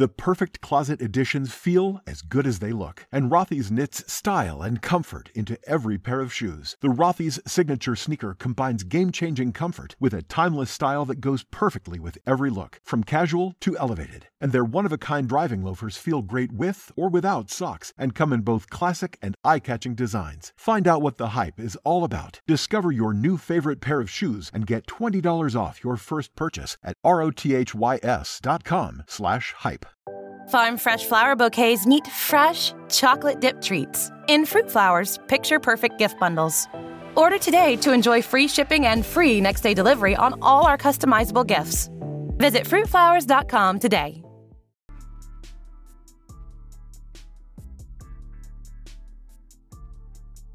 The perfect closet additions feel as good as they look, and Rothy's knits style and comfort into every pair of shoes. The Rothy's signature sneaker combines game changing comfort with a timeless style that goes perfectly with every look, from casual to elevated. And their one of a kind driving loafers feel great with or without socks and come in both classic and eye catching designs. Find out what the hype is all about. Discover your new favorite pair of shoes and get $20 off your first purchase at rothys.com slash hype. Farm fresh flower bouquets meet fresh chocolate dip treats in Fruit Flowers picture perfect gift bundles. Order today to enjoy free shipping and free next day delivery on all our customizable gifts. Visit fruitflowers.com today.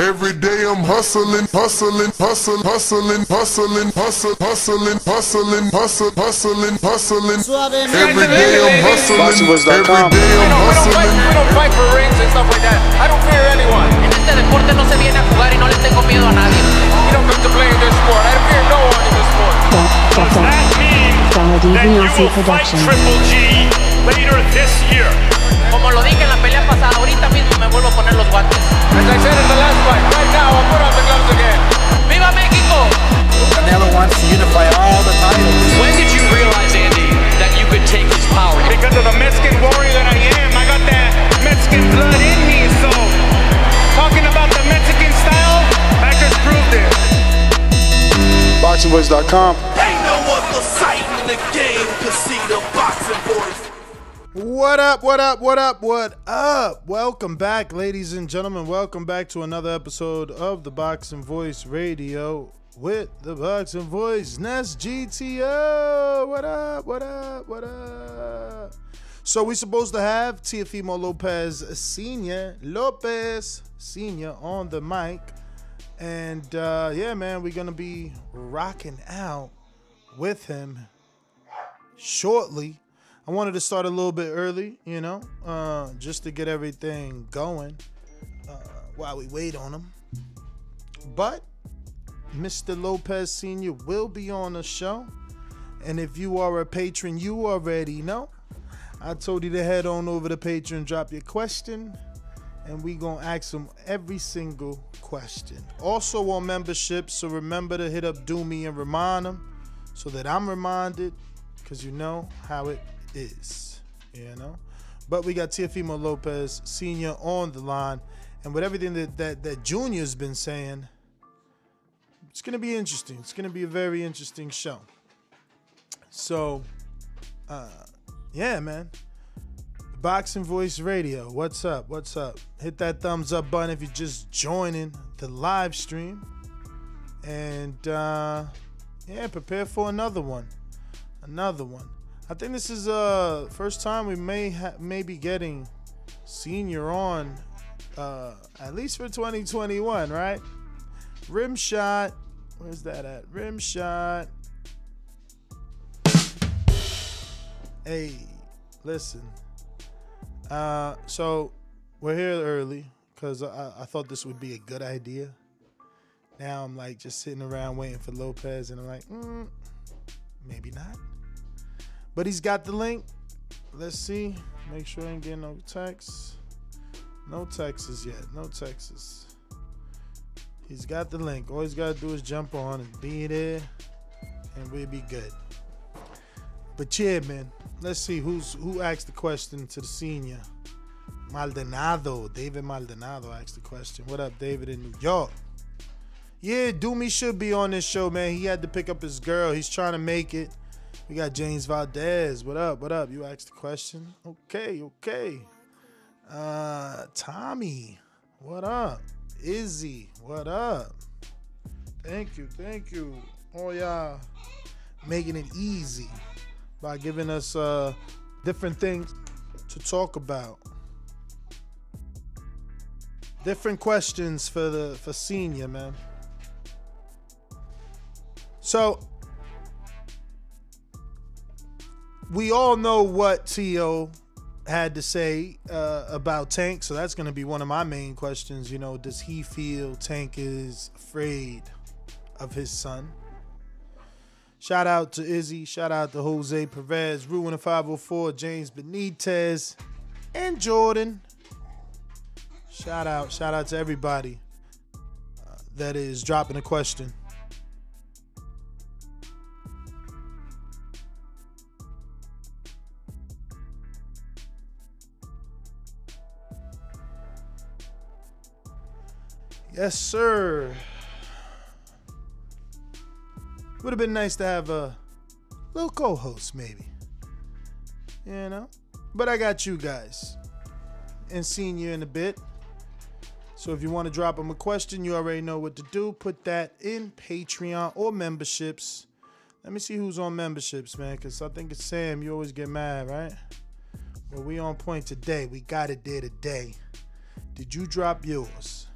Every day I'm hustling, hustling, hustling, hustling, hustling, hustling, hustling, hustling, hustling, hustling, hustling. Every day I'm hustling. Every day I'm hustling. We don't fight for rings and stuff like that. I don't fear anyone. En este deporte no se viene a jugar y no le tengo miedo a nadie. You don't come to play in this sport. I don't fear no one in this sport. Does that mean that you will fight Triple G later this year? Como lo dije en la pelea pasada, ahorita mismo me vuelvo a poner los guantes. As I said in the last fight, right now I'll put on the gloves again. ¡Viva México! Canelo wants to unify all the titles. When did you realize, Andy, that you could take his power? Because of the Mexican warrior that I am, I got that Mexican blood in me. So, talking about the Mexican style, I just proved it. BoxingVoice.com. Ain't no other site in the game to see the boxing voice. What up, what up, what up, what up? Welcome back, ladies and gentlemen. Welcome back to another episode of the Boxing Voice Radio with the Boxing Voice Nest GTO. What up, what up, what up? So we're supposed to have Teofimo Lopez Senior, Lopez Senior on the mic. And uh, yeah, man, we're gonna be rocking out with him shortly. I wanted to start a little bit early, you know, uh, just to get everything going uh, while we wait on him. But Mr. Lopez Sr. will be on the show. And if you are a patron, you already know. I told you to head on over to Patreon, drop your question, and we gonna ask them every single question. Also on membership, so remember to hit up Doomy and remind them so that I'm reminded, because you know how it is, you know. But we got Teofimo Lopez Senior on the line, and with everything that that that Junior's been saying, it's gonna be interesting. It's gonna be a very interesting show. So, uh, yeah, man. Boxing Voice Radio. What's up? What's up? Hit that thumbs up button if you're just joining the live stream. And uh yeah, prepare for another one. Another one. I think this is uh first time we may ha- may be getting senior on uh at least for 2021, right? Rim shot. Where's that at? Rim shot. Hey, listen. Uh, so we're here early because I, I thought this would be a good idea. Now I'm like just sitting around waiting for Lopez, and I'm like, mm, maybe not. But he's got the link. Let's see. Make sure I ain't getting no texts. No Texas yet. No Texas. He's got the link. All he's got to do is jump on and be there, and we'll be good. But yeah, man. Let's see who's who asked the question to the senior. Maldonado, David Maldonado asked the question. What up, David in New York? Yeah, Doomy should be on this show, man. He had to pick up his girl. He's trying to make it. We got James Valdez. What up? What up? You asked the question. Okay, okay. Uh, Tommy. What up? Izzy. What up? Thank you, thank you. Oh yeah, making it easy by giving us uh, different things to talk about. Different questions for the for senior man. So we all know what T.O. had to say uh, about Tank, so that's going to be one of my main questions. You know, does he feel Tank is afraid of his son? Shout out to Izzy. Shout out to Jose Perez, Ruin 504, James Benitez, and Jordan. Shout out, shout out to everybody uh, that is dropping a question. Yes, sir. Would have been nice to have a little co host, maybe. You know? But I got you guys. And seeing you in a bit. So if you want to drop them a question, you already know what to do. Put that in Patreon or memberships. Let me see who's on memberships, man, because I think it's Sam. You always get mad, right? Well, we on point today. We got it there today. Did you drop yours?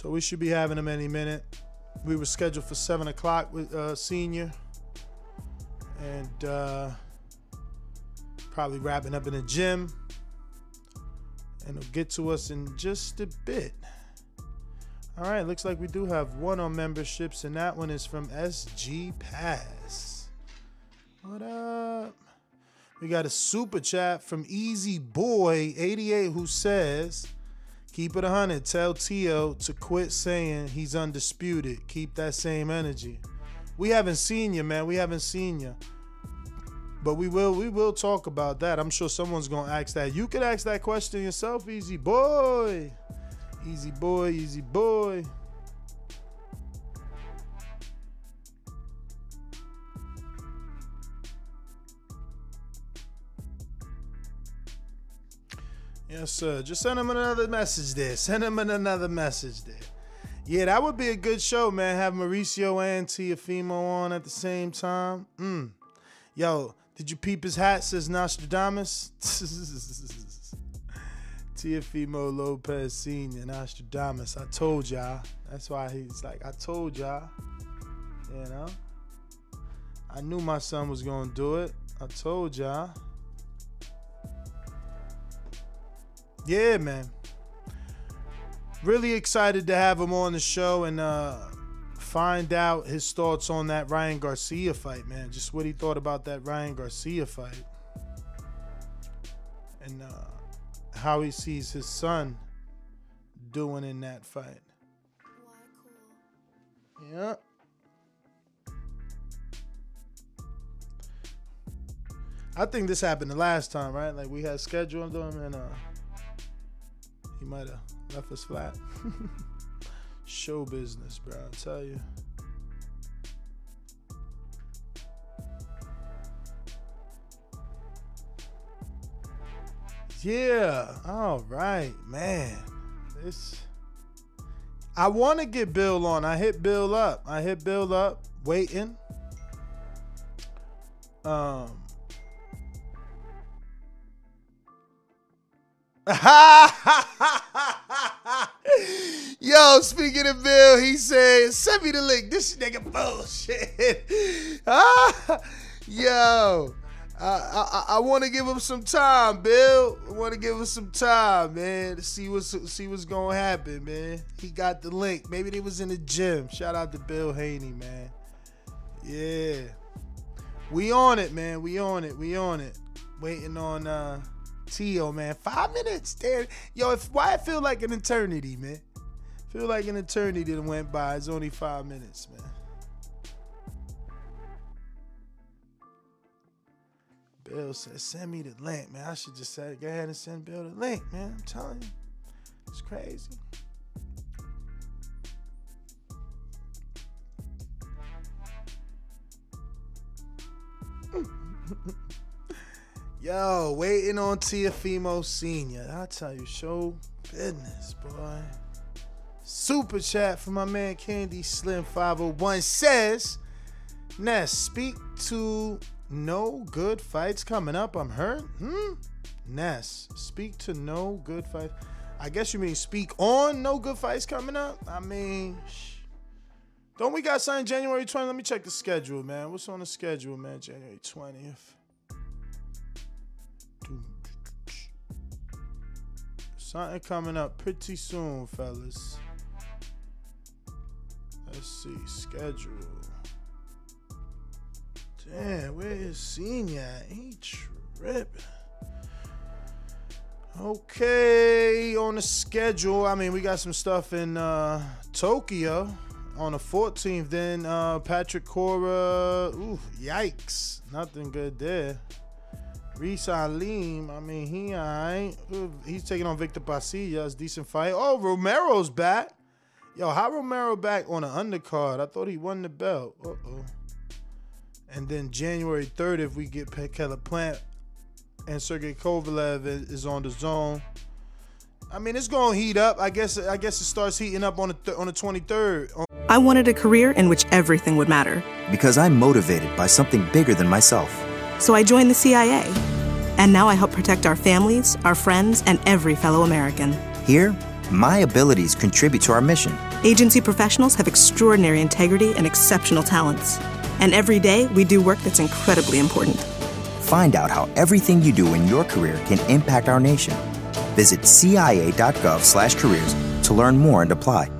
So we should be having them any minute. We were scheduled for seven o'clock with uh, senior, and uh, probably wrapping up in the gym. And it'll get to us in just a bit. All right, looks like we do have one on memberships, and that one is from SG Pass. What up? We got a super chat from Easy Boy 88 who says, Keep it 100. Tell T.O. to quit saying he's undisputed. Keep that same energy. We haven't seen you, man. We haven't seen you. But we will we will talk about that. I'm sure someone's gonna ask that. You could ask that question yourself, easy boy. Easy boy, easy boy. Yes, sir. Just send him another message there. Send him another message there. Yeah, that would be a good show, man. Have Mauricio and Teofimo on at the same time. Mm. Yo, did you peep his hat? Says Nostradamus. Teofimo Lopez Sr. Nostradamus. I told y'all. That's why he's like, I told y'all. You know? I knew my son was going to do it. I told y'all. Yeah, man. Really excited to have him on the show and uh, find out his thoughts on that Ryan Garcia fight, man. Just what he thought about that Ryan Garcia fight. And uh, how he sees his son doing in that fight. Yeah. I think this happened the last time, right? Like we had scheduled them and uh he might have left us flat. Show business, bro. I tell you. Yeah. All right, man. This. I want to get Bill on. I hit Bill up. I hit Bill up, waiting. Um. Yo, speaking of Bill, he said, send me the link. This nigga bullshit. yo, I, I, I want to give him some time, Bill. I want to give him some time, man, to see what's see what's gonna happen, man. He got the link. Maybe they was in the gym. Shout out to Bill Haney, man. Yeah, we on it, man. We on it. We on it. Waiting on uh Tio, man. Five minutes, damn. Yo, if why it feel like an eternity, man. Feel like an eternity that went by. It's only five minutes, man. Bill said, send me the link, man. I should just say, go ahead and send Bill the link, man. I'm telling you. It's crazy. Yo, waiting on Teofimo Senior. I tell you, show business, boy. Super chat from my man Candy Slim 501 says, Ness, speak to no good fights coming up. I'm hurt. Hmm? Ness, speak to no good fight. I guess you mean speak on no good fights coming up. I mean, don't we got something January 20th? Let me check the schedule, man. What's on the schedule, man? January 20th. Something coming up pretty soon, fellas. Let's see, schedule. Damn, where is Senior? He tripping. Okay, on the schedule, I mean, we got some stuff in uh, Tokyo on the 14th. Then uh, Patrick Cora, ooh, yikes, nothing good there. Raeese Aleem, I mean, he ain't. He's taking on Victor Pasilla. It's decent fight. Oh, Romero's back. Yo, how Romero back on an undercard? I thought he won the belt. Uh oh. And then January 3rd, if we get Caleb Plant and Sergey Kovalev is on the zone. I mean, it's going to heat up. I guess. I guess it starts heating up on the th- on the 23rd. I wanted a career in which everything would matter. Because I'm motivated by something bigger than myself. So I joined the CIA, and now I help protect our families, our friends, and every fellow American. Here, my abilities contribute to our mission. Agency professionals have extraordinary integrity and exceptional talents, and every day we do work that's incredibly important Find out how everything you do in your career can impact our nation. Visit cia.gov/careers to learn more and apply.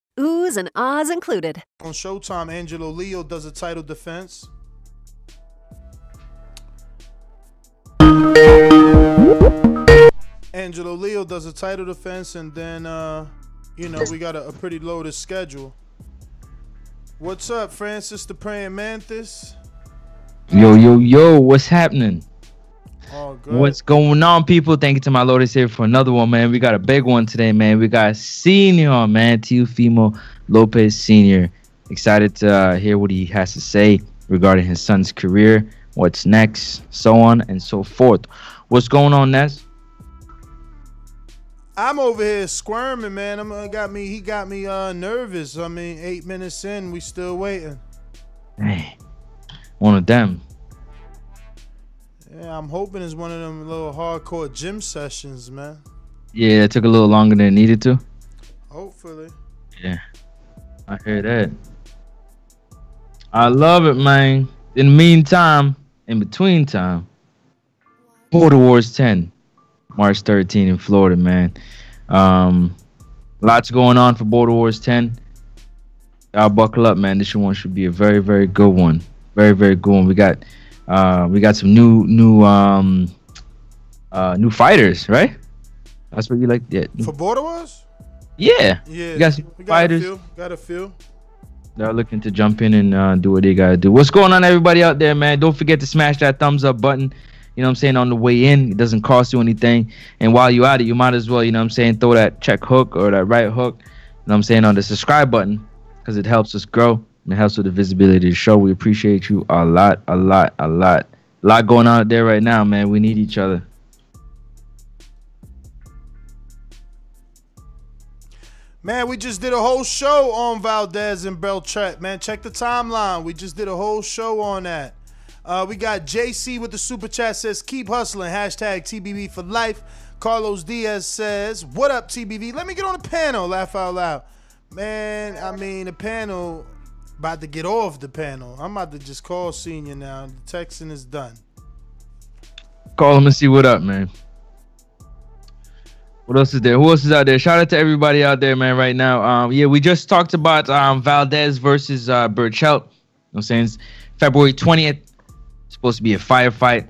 Oohs and ahs included. On Showtime, Angelo Leo does a title defense. Angelo Leo does a title defense, and then uh, you know, we got a, a pretty loaded schedule. What's up, Francis the Praying Mantis? Yo, yo, yo, what's happening? What's going on, people? Thank you to my Lotus here for another one, man. We got a big one today, man. We got Senior, man, Teofimo Lopez Senior. Excited to uh, hear what he has to say regarding his son's career, what's next, so on and so forth. What's going on, Ness? I'm over here squirming, man. I'm uh, got me. He got me uh nervous. I mean, eight minutes in, we still waiting. Hey, one of them. Yeah, I'm hoping it's one of them little hardcore gym sessions, man. Yeah, it took a little longer than it needed to. Hopefully. Yeah, I hear that. I love it, man. In the meantime, in between time, Border Wars 10. March 13 in Florida, man. Um, lots going on for Border Wars 10. I'll buckle up, man. This one should be a very, very good one. Very, very good one. We got, uh, we got some new, new, um, uh, new fighters, right? That's what you like, yeah. For Border Wars. Yeah. Yeah. We got some we got fighters. A few, got a few. They're looking to jump in and uh, do what they gotta do. What's going on, everybody out there, man? Don't forget to smash that thumbs up button you know what I'm saying, on the way in. It doesn't cost you anything. And while you're at it, you might as well, you know what I'm saying, throw that check hook or that right hook, you know what I'm saying, on the subscribe button because it helps us grow and with the visibility show. We appreciate you a lot, a lot, a lot. A lot going on out there right now, man. We need each other. Man, we just did a whole show on Valdez and Berchelt, man. Check the timeline. We just did a whole show on that. Uh, we got JC with the super chat says, keep hustling. Hashtag TBB for life. Carlos Diaz says, what up, TBB? Let me get on the panel. Laugh out loud. Man, I mean, the panel, about to get off the panel. I'm about to just call Senior now. The texting is done. Call him and see what up, man. What else is there? Who else is out there? Shout out to everybody out there, man, right now. Um, yeah, we just talked about um, Valdez versus uh. You know I'm saying? It's February 20th supposed to be a firefight.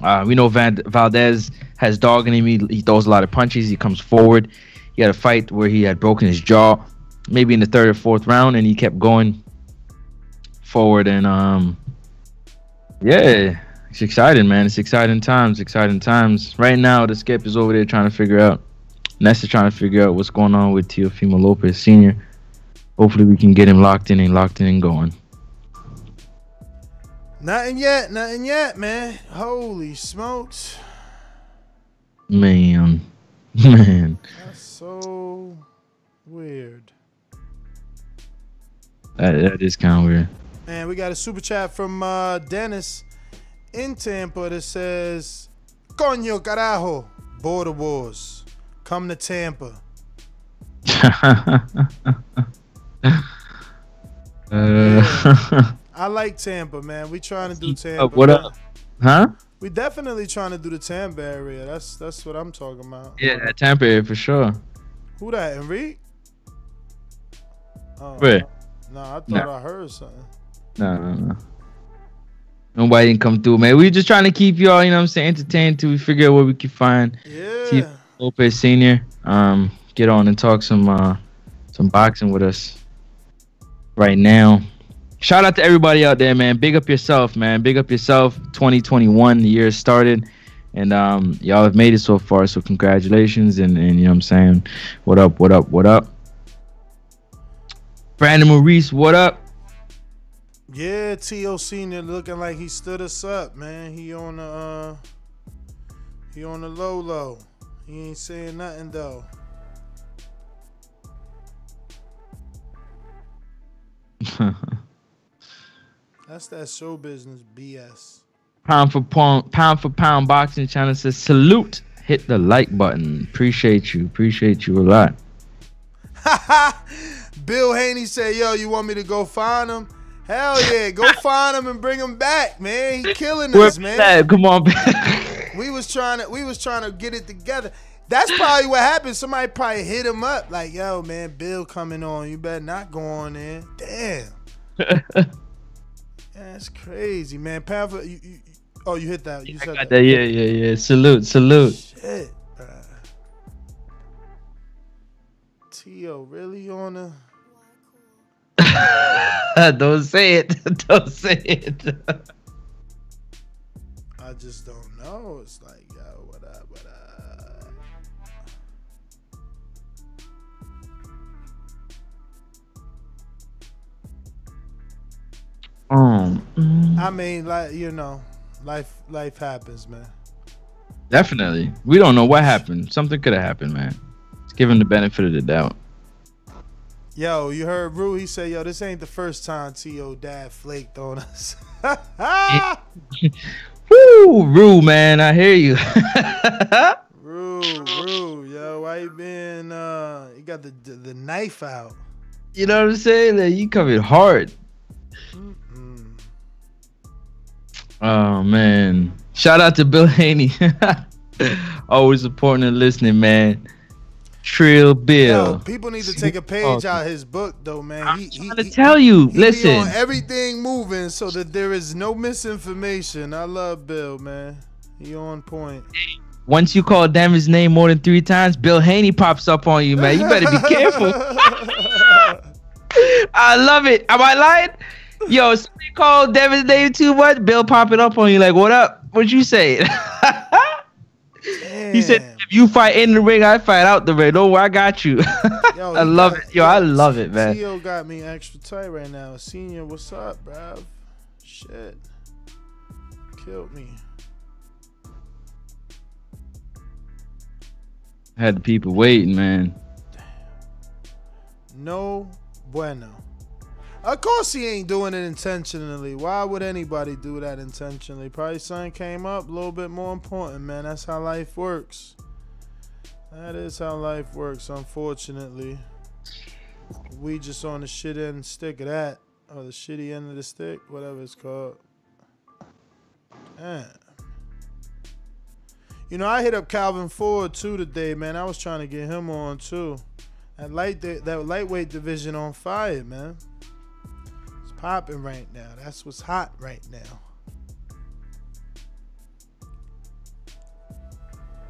Uh, we know Van- Valdez has dog in him. He, he throws a lot of punches. He comes forward. He had a fight where he had broken his jaw, maybe in the third or fourth round, and he kept going forward. And um, yeah, it's exciting, man. It's exciting times. Exciting times. Right now, the skip is over there trying to figure out Nesta trying to figure out what's going on with Teofimo Lopez Sr. Hopefully, we can get him locked in and locked in and going. Nothing yet, nothing yet, man. Holy smokes. Man. Man. That's so weird. That, that is kind of weird. Man, we got a super chat from uh, Dennis in Tampa that says, Coño carajo, border wars. Come to Tampa. uh, I like Tampa, man. We trying to do Tampa. Uh, what up? Huh? We definitely trying to do the Tampa area. That's that's what I'm talking about. Yeah, Tampa area for sure. Who that, Enrique? Oh, Where? No, I thought nah. I heard something. No, no, no. Nobody didn't come through, man. We just trying to keep y'all, you know what I'm saying, entertained till we figure out what we can find. Yeah. See Lopez Senior, um, get on and talk some uh some boxing with us right now. Shout out to everybody out there, man. Big up yourself, man. Big up yourself. 2021, the year started. And um, y'all have made it so far, so congratulations. And, and you know what I'm saying? What up, what up, what up? Brandon Maurice, what up? Yeah, T.O. Senior looking like he stood us up, man. He on the uh he on the low low. He ain't saying nothing though. That's that show business BS. Pound for pound, pound for pound boxing channel says salute. Hit the like button. Appreciate you. Appreciate you a lot. Bill Haney said, "Yo, you want me to go find him?" Hell yeah, go find him and bring him back, man. He killing us, man. That? Come on, we was trying to we was trying to get it together. That's probably what happened. Somebody probably hit him up like, "Yo, man, Bill coming on. You better not go on there." Damn. That's crazy, man. Panther, you, you, oh, you hit that. You said that. that. Yeah, yeah, yeah. Salute, salute. Shit, bro. Tio, really on the don't say it. don't say it. I just don't know. It's like, yo, what up, what up? Um, I mean, like you know, life life happens, man. Definitely. We don't know what happened. Something could have happened, man. Let's give him the benefit of the doubt. Yo, you heard Rue? He said, "Yo, this ain't the first time T.O. Dad flaked on us." Woo, Rue, man, I hear you. Rue, Rue, yo, why you been? Uh, you got the, the, the knife out. You know what I'm saying? That you coming hard. Mm-mm. Oh man! Shout out to Bill Haney. Always supporting and listening, man. Trill Bill. Yo, people need to take a page out of his book, though, man. I'm he, trying he, to tell you. He listen, everything moving so that there is no misinformation. I love Bill, man. He on point. Once you call Damon's name more than three times, Bill Haney pops up on you, man. You better be careful. I love it. Am I lying? Yo, somebody call Damon's name too much, Bill popping up on you like, "What up? What would you say?" he said "If you fight in the ring, I fight out the ring. Don't worry, I got you. Yo, I love got, it. Yo, I love it, man. Theo got me extra tight right now. Senior, what's up, bruv? Shit. Killed me. I Had the people waiting, man. No bueno. Of course he ain't doing it intentionally. Why would anybody do that intentionally? Probably something came up a little bit more important, man. That's how life works. That is how life works, unfortunately. We just on the shit end stick of that. Or the shitty end of the stick, whatever it's called. Man. You know, I hit up Calvin Ford too today, man. I was trying to get him on too. That light that lightweight division on fire, man. Popping right now. That's what's hot right now.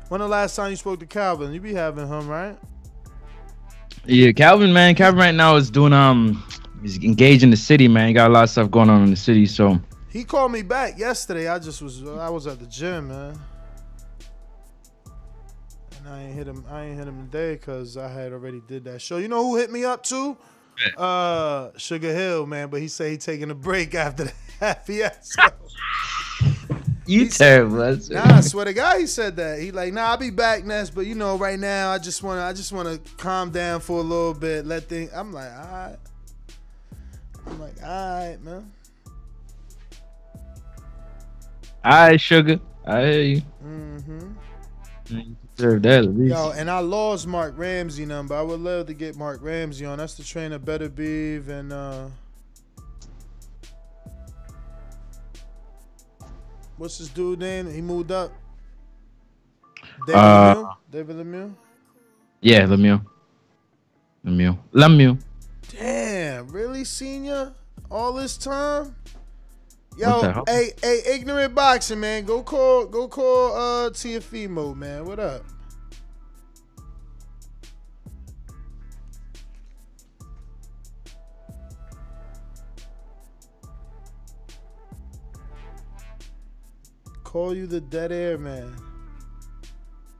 When the last time you spoke to Calvin? You be having him, right? Yeah, Calvin, man. Calvin right now is doing um he's engaged in the city, man. He got a lot of stuff going on in the city, so he called me back yesterday. I just was I was at the gym, man. And I ain't hit him. I ain't hit him today because I had already did that show. You know who hit me up too? Uh, Sugar Hill, man. But he said he taking a break after the that fiasco. You terrible. Nah, I swear to God, he said that. He like, nah, I'll be back next, but you know, right now, I just wanna, I just wanna calm down for a little bit, let things. I'm like, all right. I'm like, all right, man. All right, sugar. I hear you. Mm-hmm. Deserve that at least. Yo, and I lost Marc Ramsay number. I would love to get Marc Ramsay on. That's the trainer, Beterbiev, and uh, what's this dude name? He moved up. David Uh, Lemieux? David Lemieux. Yeah, Lemieux. Lemieux. Lemieux. Damn, really, senior? All this time? Yo, hey, hey, ignorant boxing man, go call, go call, uh, Teofimo, man. What up? Call you the dead air man.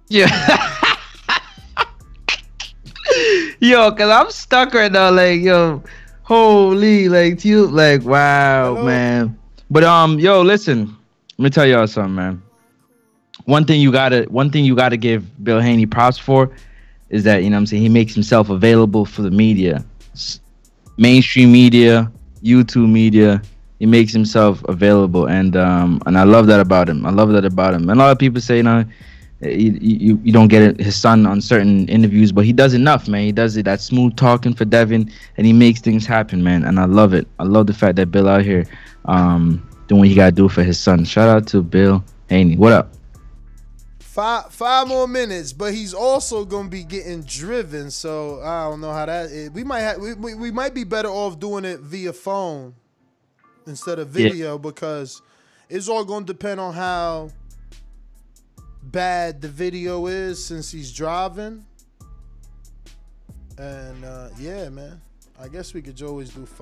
Yeah. yo, cause I'm stuck right now. Like, yo, holy, like you, like, wow, man. But um, yo, listen, let me tell y'all something, man. One thing you gotta, one thing you gotta give Bill Haney props for is that you know what I'm saying he makes himself available for the media, S- mainstream media, YouTube media. He makes himself available, and um, and I love that about him. I love that about him. And a lot of people say, you know, you, you, you don't get his son on certain interviews, but he does enough, man. He does it that smooth talking for Devin, and he makes things happen, man. And I love it. I love the fact that Bill out here um, doing what he got to do for his son. Shout out to Bill Haney. What up? Five five more minutes, but he's also gonna be getting driven. So I don't know how that. Is. We might have we, we, we might be better off doing it via phone instead of Yeah. video because it's all gonna depend on how bad the video is since he's driving. And uh, yeah, man, I guess we could always do. Phone.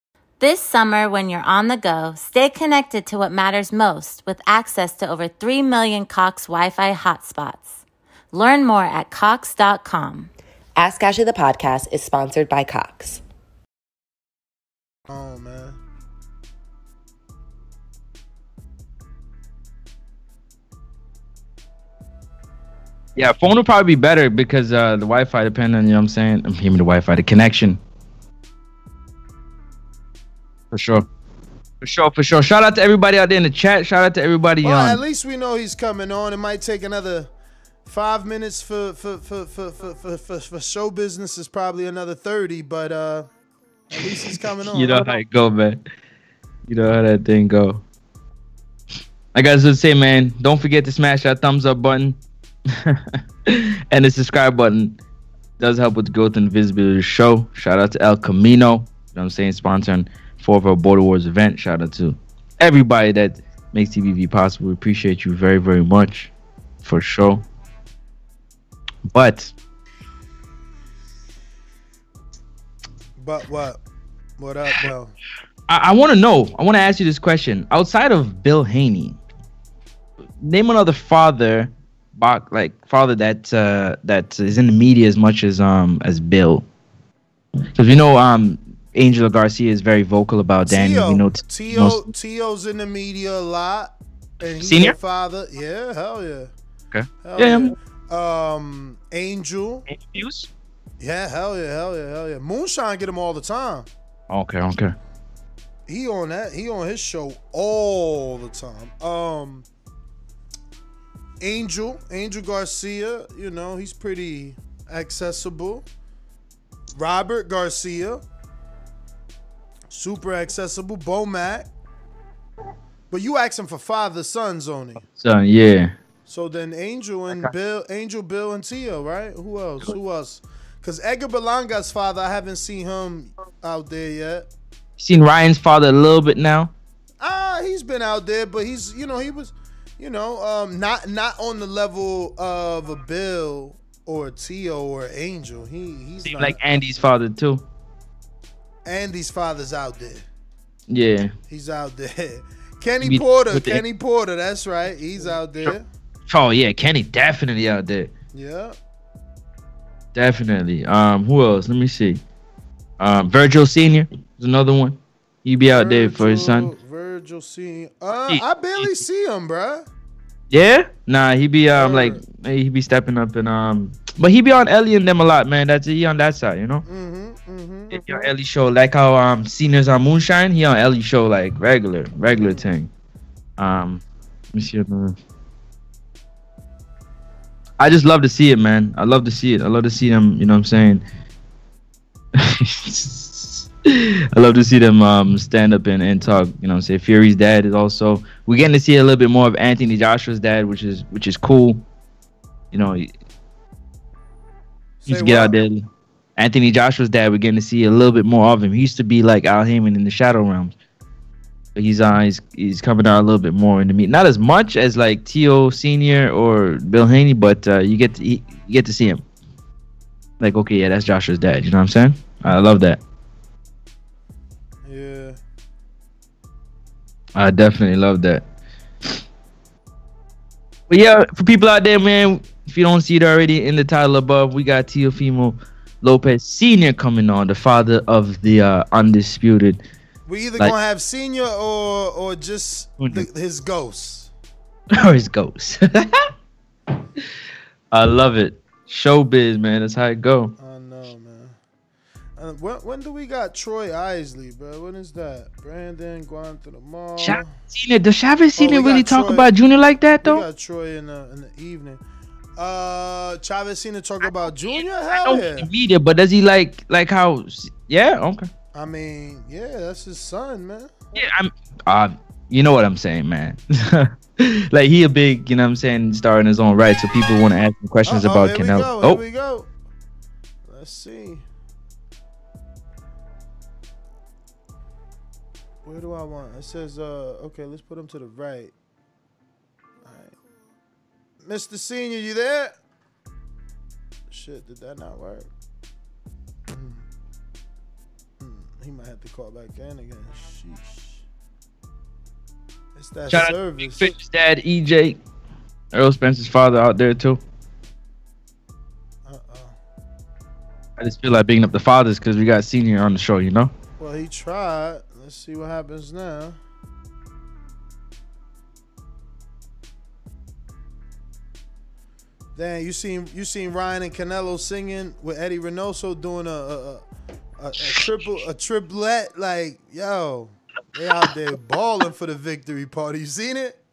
This summer, when you're on the go, stay connected to what matters most with access to over 3 million Cox Wi Fi hotspots. Learn more at Cox.com. Ask Ashley the podcast is sponsored by Cox. Oh man. Yeah, phone would probably be better because uh, the Wi-Fi depending on you know what I'm saying. I'm hearing the Wi-Fi, the connection. For sure. For sure, for sure. Shout out to everybody out there in the chat. Shout out to everybody Well, on. at least we know he's coming on. It might take another five minutes for for for for for, for, for, for show business is probably another thirty, but uh at least he's coming on. You know how it go, man. You know how that thing go. Like I was gonna say, man, don't forget to smash that thumbs up button and the subscribe button. Does help with the growth and visibility of the show. Shout out to El Camino. You know what I'm saying? Sponsoring of our Border Wars event. Shout out to everybody that makes TVV possible. We appreciate you very, very much for sure. But But what? What up, well? I, I want to know. I want to ask you this question. Outside of Bill Haney, name another father, like father that uh, that is in the media as much as um as Bill. Because we know um Angel Garcia is very vocal about Danny. Tio, we know Tio, most- Tio's in the media a lot, and he's Senior? father. Yeah, hell yeah. Okay. Hell Yeah, yeah. yeah. Um, Angel. Muse? Yeah, hell yeah, hell yeah, hell yeah. Moonshine get him all the time. Okay, okay. He on that. He on his show all the time. Um, Angel, Angel Garcia. You know he's pretty accessible. Robert Garcia, super accessible. Bo Mac. But you asking for father sons only. So yeah. So then Angel and. Bill, Angel, Bill, and Tio, right? Who else? Who else? Because Edgar Berlanga's father, I haven't seen him out there yet. Seen Ryan's father a little bit now. Ah, uh, he's been out there, but he's you know he was, you know, um, not not on the level of a Bill or a Tio or Angel. He he's not, like Andy's father too. Andy's father's out there. Yeah, he's out there. Kenny Porter, Kenny Porter, that's right. He's out there. Oh yeah, Kenny definitely out there. Yeah. Definitely. Um, who else? Let me see. Um, Virgil Senior is another one. He be out Virgil, there for his son. Virgil Senior. Uh, I barely see him, bruh. Yeah, nah, he be um like he be stepping up and um, but he be on Ellie and them a lot, man. That's he on that side, you know. Mm-hmm, he on Ellie show like how um seniors on Moonshine. He on Ellie show like regular, regular thing. Um, let me see. Another. I just love to see it, man. I love to see it. I love to see them. You know what I'm saying? I love to see them um, stand up and, and talk. You know, say Fury's dad is also. We're getting to see a little bit more of Anthony Joshua's dad, which is which is cool. You know, he, he's get out there. Anthony Joshua's dad. We're getting to see a little bit more of him. He used to be like Al Haymon in the Shadow Realms. But he's uh he's, he's coming out a little bit more in the meat. Not as much as like Tio Senior or Bill Haney, but uh, you get to you get to see him. Like okay, yeah, that's Joshua's dad. You know what I'm saying? I love that. Yeah. I definitely love that. But yeah, for people out there, man, if you don't see it already in the title above, we got Teofimo Lopez Sr. coming on, the father of the uh, undisputed we either like, gonna have senior or or just the, his ghost. or his ghost. I love it. Showbiz, man. That's how it go. I know, man. Uh, when, when do we got Troy Isley, bro? When is that? Brandon going to the mall. Chavez Senior. Does Chavez Senior oh, really talk about Junior like that though? We got Troy in the in the evening. Uh, Chavez to talk about Junior. Hell yeah. Media, but does he like like how? Yeah. Okay. I mean, yeah, that's his son, man. Yeah, I'm. Uh, you know what I'm saying, man. like he a big, you know what I'm saying, star in his own right. So people want to ask him questions Uh-oh, about Canelo. oh, here we go. Let's see. Where do I want? It says, uh, okay, let's put him to the right. Mr. Senior, you there? Shit, did that not work? Mm. He might have to call back in again. Sheesh. It's that Shout service. To dad, EJ. Errol Spence's father out there too. Uh-oh. I just feel like being up the fathers because we got senior on the show, you know. Well, he tried. Let's see what happens now. Damn, you seen you seen Ryan and Canelo singing with Eddie Reynoso doing a, a, a, a triple a triplet. Like, yo, they out there balling for the victory party. You seen it?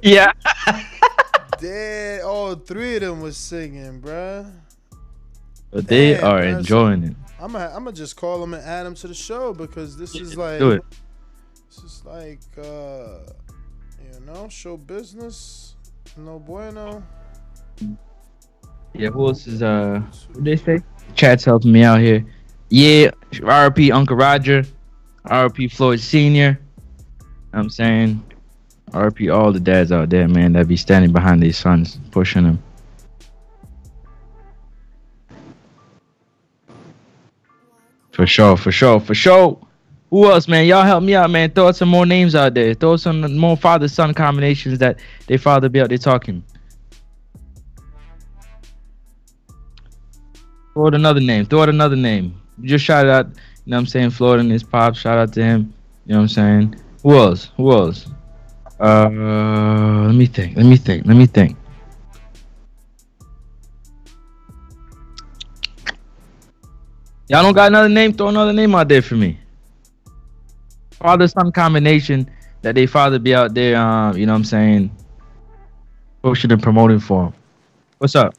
Yeah. Dead. All three of them was singing, bruh. But they Damn, are enjoying it. I'm gonna I'm gonna just call them and add them to the show because this yeah, is like do it. This is like uh you know, show business. No bueno. Yeah, who else is uh what they say? Chat's helping me out here. Yeah, RP Uncle Roger, RP Floyd Senior. I'm saying RP all the dads out there, man, that be standing behind these sons, pushing them. For sure, for sure, for sure. Who else, man? Y'all help me out, man. Throw some more names out there. Throw some more father-son combinations that they father be out there talking. Throw out another name. Throw out another name just shout out, you know what I'm saying, Florida and his pop, shout out to him. You know what I'm saying? Who else? Who else? Uh let me think. Let me think. Let me think. Y'all don't got another name? Throw another name out there for me. Father son combination that they father be out there, um, you know what I'm saying, pushing and promoting for him. What's up?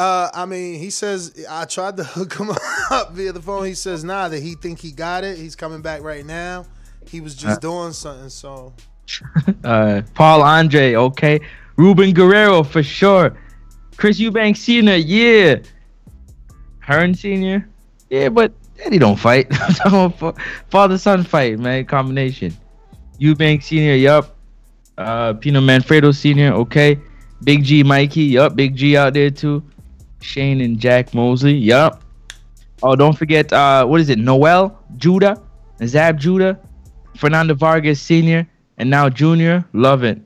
Uh, I mean, he says I tried to hook him up via the phone. He says nah, that he think he got it. He's coming back right now. He was just uh, doing something. So, uh, Paul Andre, okay. Ruben Guerrero for sure. Chris Eubanks Sr. Yeah. Hearn Sr. Yeah, but Daddy don't fight. Father son fight, man. Combination. Eubanks Sr. Yup. Uh, Pino Manfredo Sr. Okay. Big G Mikey. Yup. Big G out there too. Shane and Jack Mosley. Yup. Oh, don't forget. Uh, what is it? Yoel Judah, Zab Judah, Fernando Vargas Sr. and now Junior. Love it.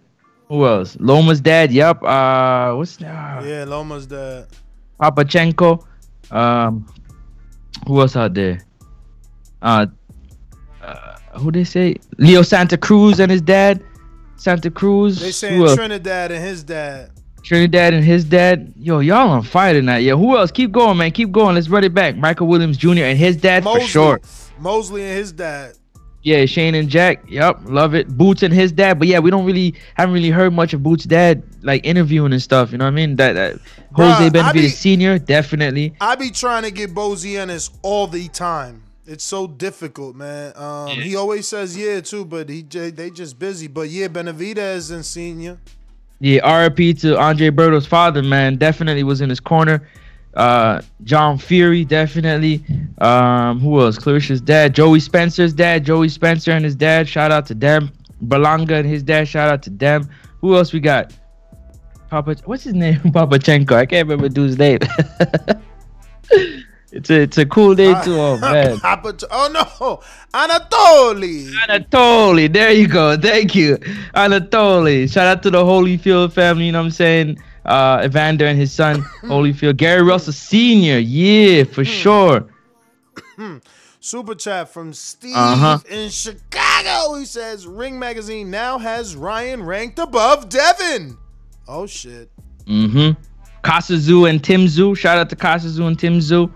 Who else? Loma's dad. Yup. Uh, what's that? Yeah, Loma's dad. Papachenko. Um, who else out there? Uh, uh, who they say? Leo Santa Cruz and his dad. Santa Cruz. They saying Trinidad and his dad. Trinidad and his dad. Yo, y'all on fire tonight. Yeah, who else? Keep going, man. Keep going. Let's run it back. Michael Williams Jr. and his dad Mosley. for sure. Mosley and his dad. Yeah, Shane and Jack. Yep, love it. Boots and his dad. But yeah, we don't really haven't really heard much of Boots' dad like interviewing and stuff. You know what I mean? That, that Jose Benavides Senior, definitely. I be trying to get Bozienis all the time. It's so difficult, man. Um, yeah. He always says yeah too, but he they just busy. But yeah, Benavides and Senior. Yeah, RP to Andre Berto's father, man. Definitely was in his corner. Uh, John Fury, definitely. Um, who else? Claressa's dad, Joey Spencer's dad, Joey Spencer and his dad. Shout out to them. Berlanga and his dad. Shout out to them. Who else we got? Papa, what's his name? Papachenko. I can't remember dude's name. it's a it's a cool day too. Oh man. Oh no, Anatoly. Anatoly. There you go. Thank you, Anatoly. Shout out to the Holyfield family. You know what I'm saying? uh, Evander and his son Holyfield. Gary Russell Sr. Yeah, for hmm. sure. Super chat from Steve uh-huh. in Chicago. He says Ring Magazine now has Ryan ranked above Devin. Oh shit. Mm-hmm. Kasazu and Tim Tszyu. Shout out to Kasazu and Tim Tszyu.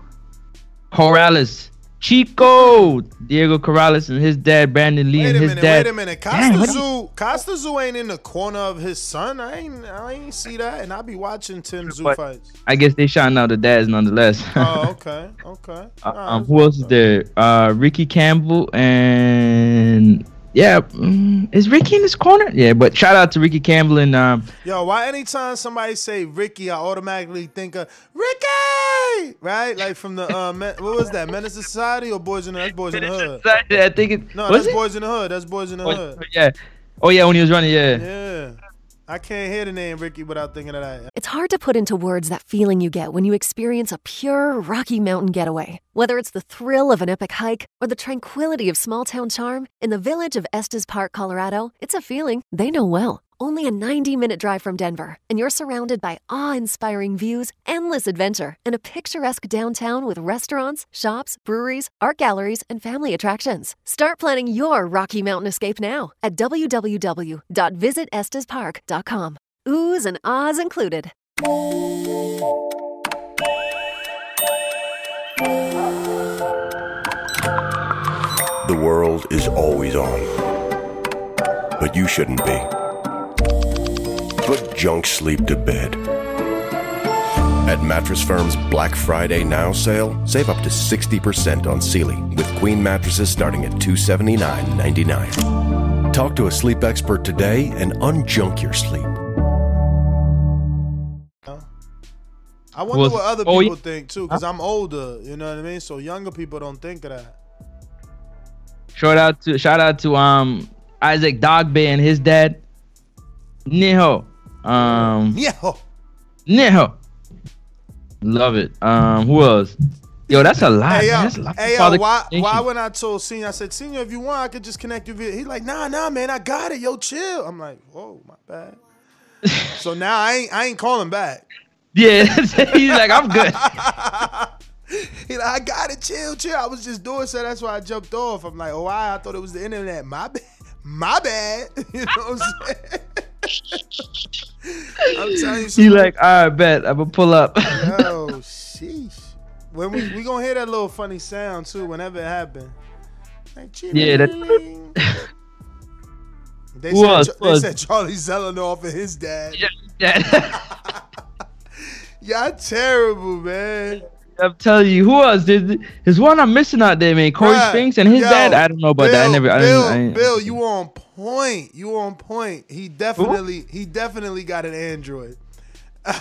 Corrales. Chico, Diego Corrales and his dad, Brandon Lee wait and his minute, dad. Wait a minute, Kostya Tszyu, Kostya Tszyu ain't in the corner of his son. I ain't, I ain't see that, and I be watching Tim Tszyu fights. I guess they shouting out the dads nonetheless. oh, okay, okay. Uh, um, who else is there? Uh, Ricky Campbell and yeah, mm, is Ricky in this corner? Yeah, but shout out to Ricky Campbell and um. Yo, why anytime somebody say Ricky, I automatically think of Ricky, right? Like from the uh, what was that? Menace Society or Boys in the? That's Boys in the Hood. Society, I think it. No, that's it? Boys in the Hood. That's Boys in the Hood. Yeah. Oh yeah, when he was running, yeah. Yeah. I can't hear the name Ricky without thinking of that. It's hard to put into words that feeling you get when you experience a pure Rocky Mountain getaway. Whether it's the thrill of an epic hike or the tranquility of small town charm, in the village of Estes Park, Colorado, it's a feeling they know well. Only a 90 minute drive from Denver, and you're surrounded by awe inspiring views, endless adventure, and a picturesque downtown with restaurants, shops, breweries, art galleries, and family attractions. Start planning your Rocky Mountain escape now at www.visitestespark.com. Oohs and ahs included. The world is always on, but you shouldn't be. Put junk sleep to bed. At Mattress Firm's Black Friday Now sale, save up to 60% on Sealy with queen mattresses starting at $279.99. Talk to a sleep expert today and unjunk your sleep. I wonder well, what other oh, people think too, because huh? I'm older. You know what I mean. So younger people don't think of that. Shout out to shout out to um Isaac Dogboe and his dad. Niho. Um. Neho. Love it. Um, who else? Yo, that's a lot. Hey, yo, that's a lot hey, yo why, why when I told Senior, I said, Senior, if you want, I could just connect you via. He's like, Nah, nah, man, I got it. Yo, chill. I'm like, Whoa, my bad. so now I ain't, I ain't calling back. Yeah, he's like, I'm good. He like, I got it. Chill, chill. I was just doing so. That's why I jumped off. I'm like, oh, why? I thought it was the internet. My bad. My bad. You know what I'm saying? I'm telling you. He like, I bet I'm gonna pull up. oh sheesh. When we we gonna hear that little funny sound too, whenever it happen. Like, yeah, that. They, said, was, they was. said Charlie Zelenoff and his dad. Yeah, dad. Y'all terrible, man. I'm telling you, who else? There's, there's one I'm missing out there, man. Corey Bruh, Spinks and his yo, dad. I don't know about Bill, that. I never. I Bill, didn't, I didn't- Bill, you on point. You on point. He definitely, he definitely got an Android.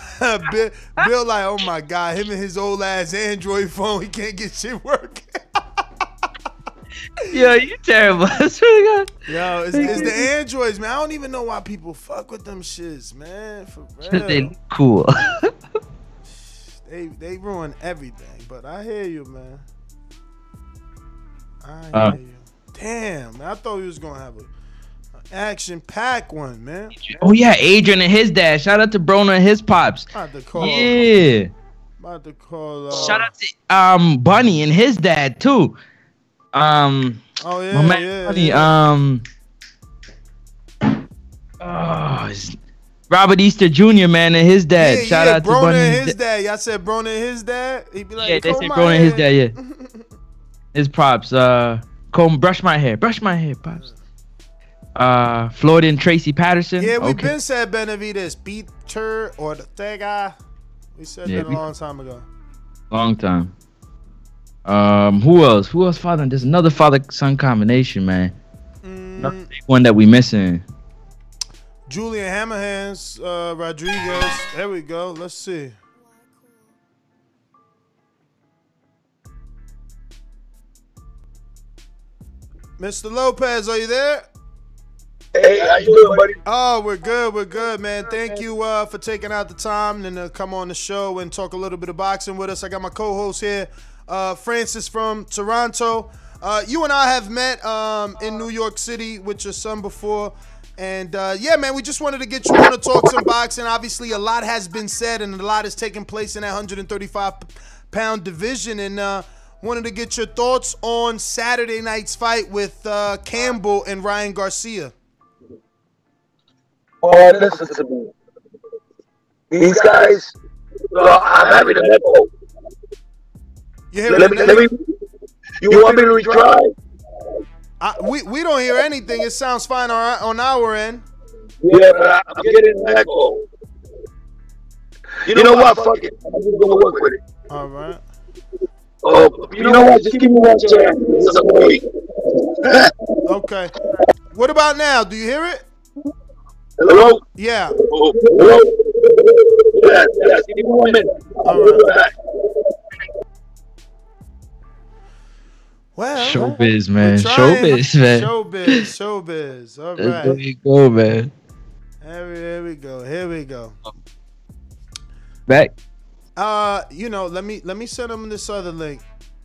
Bill, Bill, like, oh my god, him and his old ass Android phone, he can't get shit working. Yo, you terrible. I swear to God. Yo, it's, it's the Androids, man. I don't even know why people fuck with them shits, man. For they real. look cool. They they ruin everything. But I hear you, man. I hear Uh. you. Damn, man. I thought we was gonna have a, a action pack one, man. oh yeah, Adrian and his dad. Shout out to Broner and his pops. About to call. Yeah. About to call. Uh, Shout out to um Bunny and his dad too. Um. Oh yeah, yeah, Bunny. yeah. Um. Oh, Robert Easter Jr. Man and his dad. Yeah, Shout yeah, out to Broner and his da- dad. Y'all said Broner and his dad. He'd be like, yeah, they "Comb say Broner and his dad. Yeah. his pops. Uh, comb, brush my hair, brush my hair, pops. Uh, Floyd and Tracy Patterson. Yeah, we okay. been said Benavides Peter or the guy. We said Yeah, that a long time ago. Long time. Um, who else? Who else? Father? There's another father-son combination, man. Mm. One that we missing. Julian Hammerhands, uh, Rodriguez. There we go. Let's see. Mr. Lopez, are you there? Hey, how you doing, buddy? Oh, we're good. We're good, man. Thank you uh, for taking out the time and uh, come on the show and talk a little bit of boxing with us. I got my co-host here, uh, Francis from Toronto. Uh, you and I have met um, in New York City with your son before. And uh, yeah, man, we just wanted to get you on to talk some boxing. Obviously, a lot has been said and a lot has taken place in that 135 pound division. And uh, wanted to get your thoughts on Saturday night's fight with uh, Campbell and Ryan Garcia. Oh, listen to me. These guys, uh, I'm having an echo. You hear Let me, let me, you want me to retry? I, we we don't hear anything. It sounds fine on our, on our end. Yeah, but I, I'm getting an echo. You know what? Fuck it. I'm just gonna work with it. All right. Oh, you know what? Just give me one chance. This is a week. Okay. What about now? Do you hear it? Hello? Yeah. Oh, hello? Yes, yes. Give me one minute. All right. Well, Showbiz, man. Showbiz, man. Showbiz, showbiz. All right. you go, man. Here we, we go. Here we go. Back. Uh, you know, let me let me send him this other link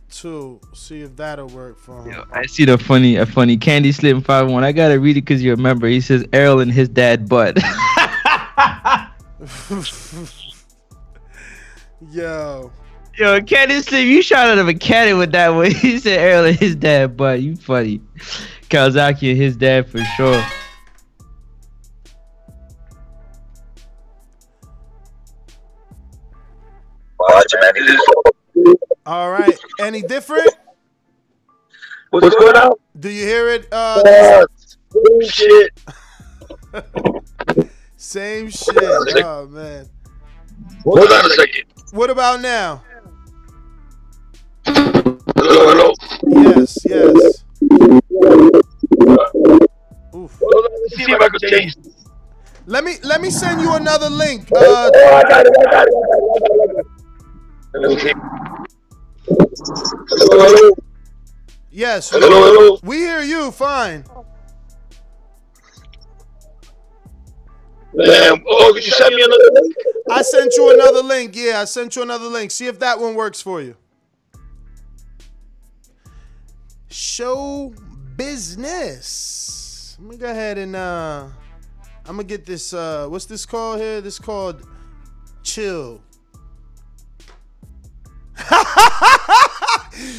too. See if that'll work for him. Yo, I see the funny, a funny Candy Slim Five One. I gotta read it because you remember. He says Errol and his dad butt. Yo. Yo, Candy Slim, you shot out of a cannon with that one. He said Errol and his dad butt. You funny. Kawasaki and his dad for sure. All right. Any different? What's going on? Do you hear it? Uh, Uh, same shit. same shit. Oh man. Hold on a second. What about now? Hello, hello. Yes, yes. Oof. Let's see if I can change this. Let me let me send you another link. Uh, Oh, I got it, I got it, I got it, I got it. Let me see. Hello, hello. yes. Hello, hello. We hear you fine. Damn. Oh, could you send me another link? I sent you another link. Yeah, I sent you another link. See if that one works for you. Show business. Let me go ahead and uh I'm gonna get this uh what's this called here? This called chill.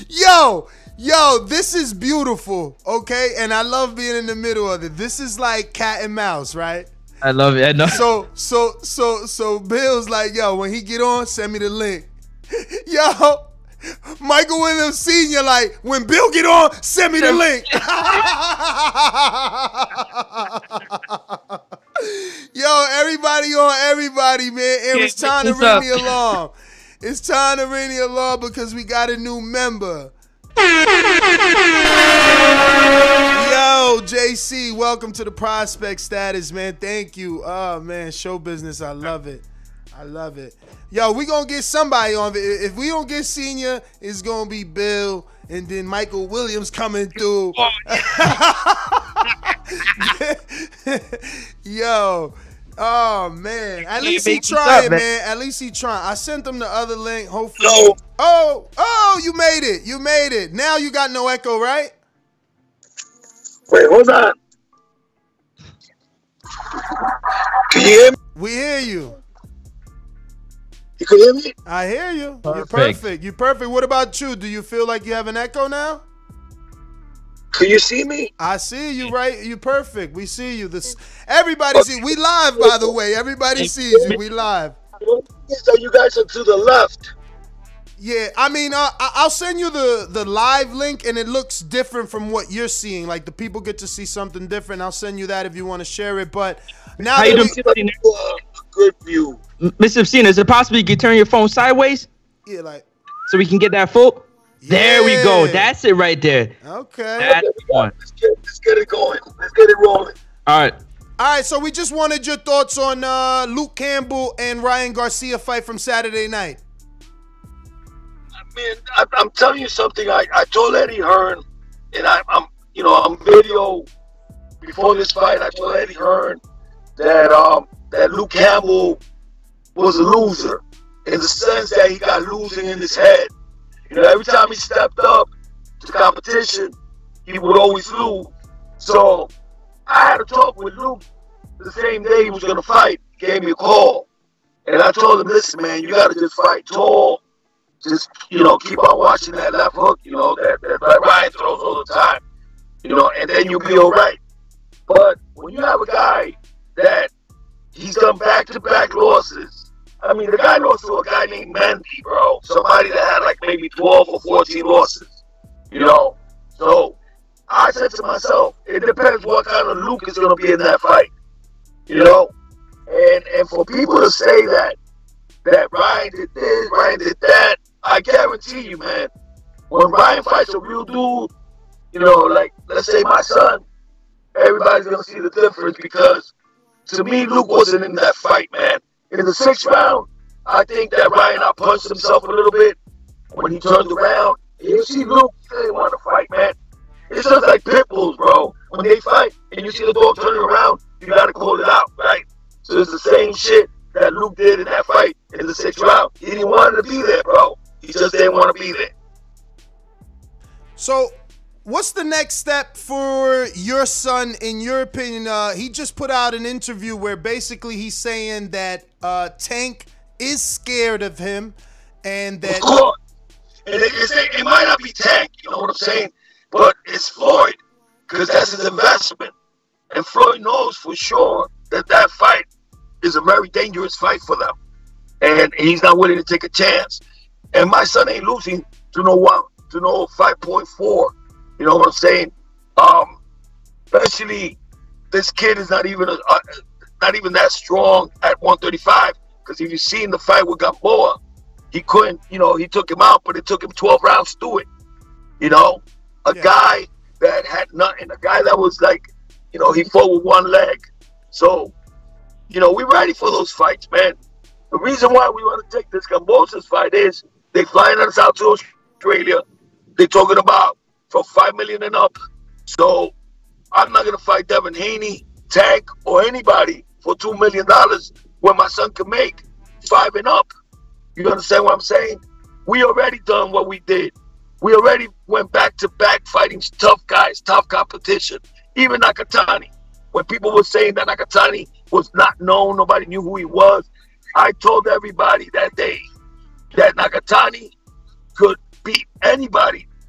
yo, yo, this is beautiful, okay? And I love being in the middle of it. This is like cat and mouse, right? I love it. I know. So so so so Bill's like, yo, when he get on, send me the link. Yo, Michael Williams Sr. like, when Bill get on, send me the link. Yo, everybody on everybody, man. It was time to ring me along. It's time to ring the alarm because we got a new member. Yo, JC, welcome to the prospect status, man. Thank you. Oh man, show business. I love it. I love it. Yo, we gonna get somebody on. If we don't get senior, it's gonna be Bill and then Michael Williams coming through. Yo, oh man. At least he trying, man. At least he trying. I sent him the other link. Hopefully. No. Oh, oh, you made it. You made it. Now you got no echo, right? Wait, hold on. Can you hear me? We hear you. You can hear me? I hear you. You're Perfect. perfect. You're perfect. What about you? Do you feel like you have an echo now? Can you see me? I see you right. You perfect. We see you. This everybody see. We live, by the way. Everybody sees you. We live. So you guys are to the left. Yeah, I mean, uh, I- I'll send you the the live link, and it looks different from what you're seeing. Like the people get to see something different. I'll send you that if you want to share it. But now How that you we- doing, Good view. Mr. Obscene? Is it possible you can turn your phone sideways yeah, like so we can get that full? There we go. That's it right there. okay. That's one. Let's get, let's get it going. Let's get it rolling. All right. All right, so we just wanted your thoughts on uh, Luke Campbell and Ryan Garcia fight from Saturday night. Man, I, I'm telling you something. I, I told Eddie Hearn, and I, I'm, you know, I'm video before this fight. I told Eddie Hearn that um that Luke Campbell was a loser in the sense that he got losing in his head. You know, every time he stepped up to competition, he would always lose. So I had a talk with Luke the same day he was gonna fight. He gave me a call, and I told him, "Listen, man, you gotta just fight tall." just you know keep on watching that left hook, you know that, that, that Ryan throws all the time, you know, and then you'll be all right. But when you have a guy that he's done back to back losses, I mean the guy lost to a guy named Mendy, bro, somebody that had like maybe twelve or fourteen losses, you know. So I said to myself, it depends what kind of Luke is gonna be in that fight, you know, and and for people to say that that Ryan did this, Ryan did that. I guarantee you, man, when Ryan fights a real dude, you know, like let's say my son, everybody's gonna see the difference because to me, Luke wasn't in that fight, man. In the sixth round, I think that Ryan outpunched himself a little bit when he turned around. You see Luke, he didn't want to fight, man. It's just like pit bulls, bro. When they fight and you see the dog turning around, you gotta call it out, right? So it's the same shit that Luke did in that fight in the sixth round. He didn't want to be there, bro. He just didn't want to be there. So, what's the next step for your son, in your opinion? Uh, he just put out an interview where basically he's saying that uh, Tank is scared of him, and that Of course. And it, it's, it might not be Tank, you know what I'm saying? But it's Floyd, because that's his investment. And Floyd knows for sure that that fight is a very dangerous fight for them. And he's not willing to take a chance. And my son ain't losing to no one, to no 5.4. You know what I'm saying? Um, especially this kid is not even a, uh, not even that strong at 135. Because if you've seen the fight with Gamboa, he couldn't, you know, he took him out, but it took him 12 rounds to it. You know, a guy that had nothing, a guy that was like, you know, he fought with one leg. So, you know, we're ready for those fights, man. The reason why we want to take this Kambosos fight is they flying us out to Australia. They're talking about for five million and up. So I'm not gonna fight Devin Haney, Tank, or anybody for two million dollars when my son can make five and up. You understand what I'm saying? We already done what we did. We already went back to back fighting tough guys, tough competition. Even Nakatani. When people were saying that Nakatani was not known, nobody knew who he was. I told everybody that day that Nakatani could beat anybody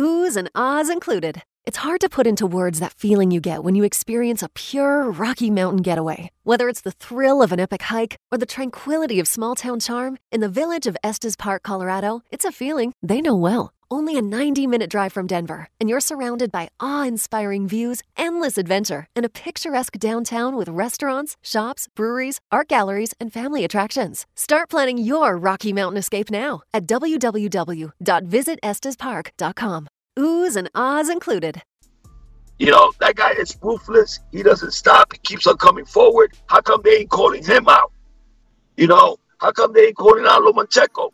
Oohs and ahs included. It's hard to put into words that feeling you get when you experience a pure Rocky Mountain getaway. Whether it's the thrill of an epic hike or the tranquility of small town charm, in the village of Estes Park, Colorado, it's a feeling they know well. Only a 90 minute drive from Denver, and you're surrounded by awe inspiring views, endless adventure, and a picturesque downtown with restaurants, shops, breweries, art galleries, and family attractions. Start planning your Rocky Mountain escape now at www.visitestespark.com. Oohs and ahs included. You know, that guy is ruthless. He doesn't stop. He keeps on coming forward. How come they ain't calling him out? You know, how come they ain't calling out Lomachenko?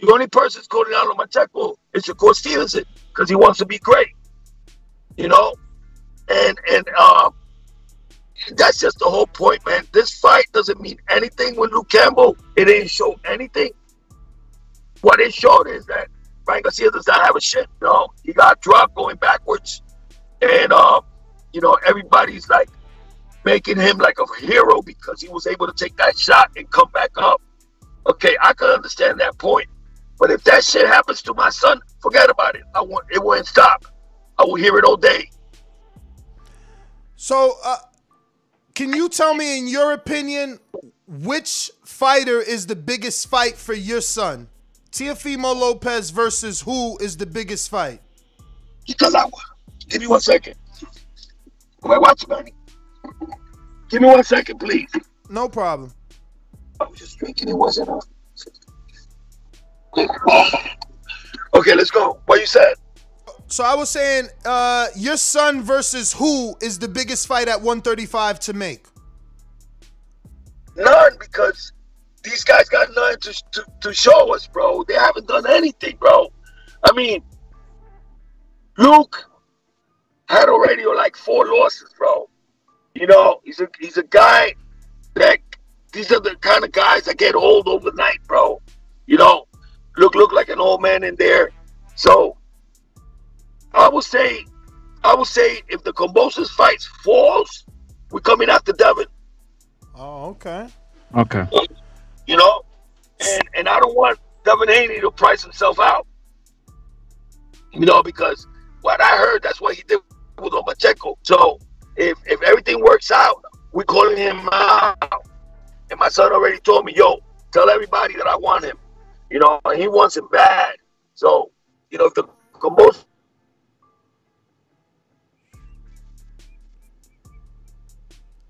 The only person that's calling out Lomachenko is Shakur Stevenson because he wants to be great. You know? And and um that's just the whole point, man. This fight doesn't mean anything with Luke Campbell. It didn't show anything. What it showed is that Ryan Garcia does not have a shit. You know, he got dropped going backwards, and um, you know everybody's like making him like a hero because he was able to take that shot and come back up. Okay, I can understand that point, but if that shit happens to my son, forget about it. I want it won't stop. I will hear it all day. So, uh, can you tell me, in your opinion, which fighter is the biggest fight for your son? Teofimo Lopez versus who is the biggest fight? Because I give me one second. Wait, watch, Manny. Give me one second, please. No problem. I was just drinking. It wasn't. Okay, let's go. What you said? So I was saying, uh, your son versus who is the biggest fight at 135 to make? None, because these guys got nothing to, to, to show us, bro. They haven't done anything, bro. I mean, Luke had already like four losses, bro. You know, he's a he's a guy that these are the kind of guys that get old overnight, bro. You know, look look like an old man in there. So I will say, I will say, if the Kambosos fights falls, we're coming after Devin. Oh, okay. Okay. You know, and and I don't want Devin Haney to price himself out. You know, because what I heard, that's what he did with Lomachenko. So if if everything works out, we're calling him out. And my son already told me, yo, tell everybody that I want him. You know, he wants it bad. So, you know, if the Kambosos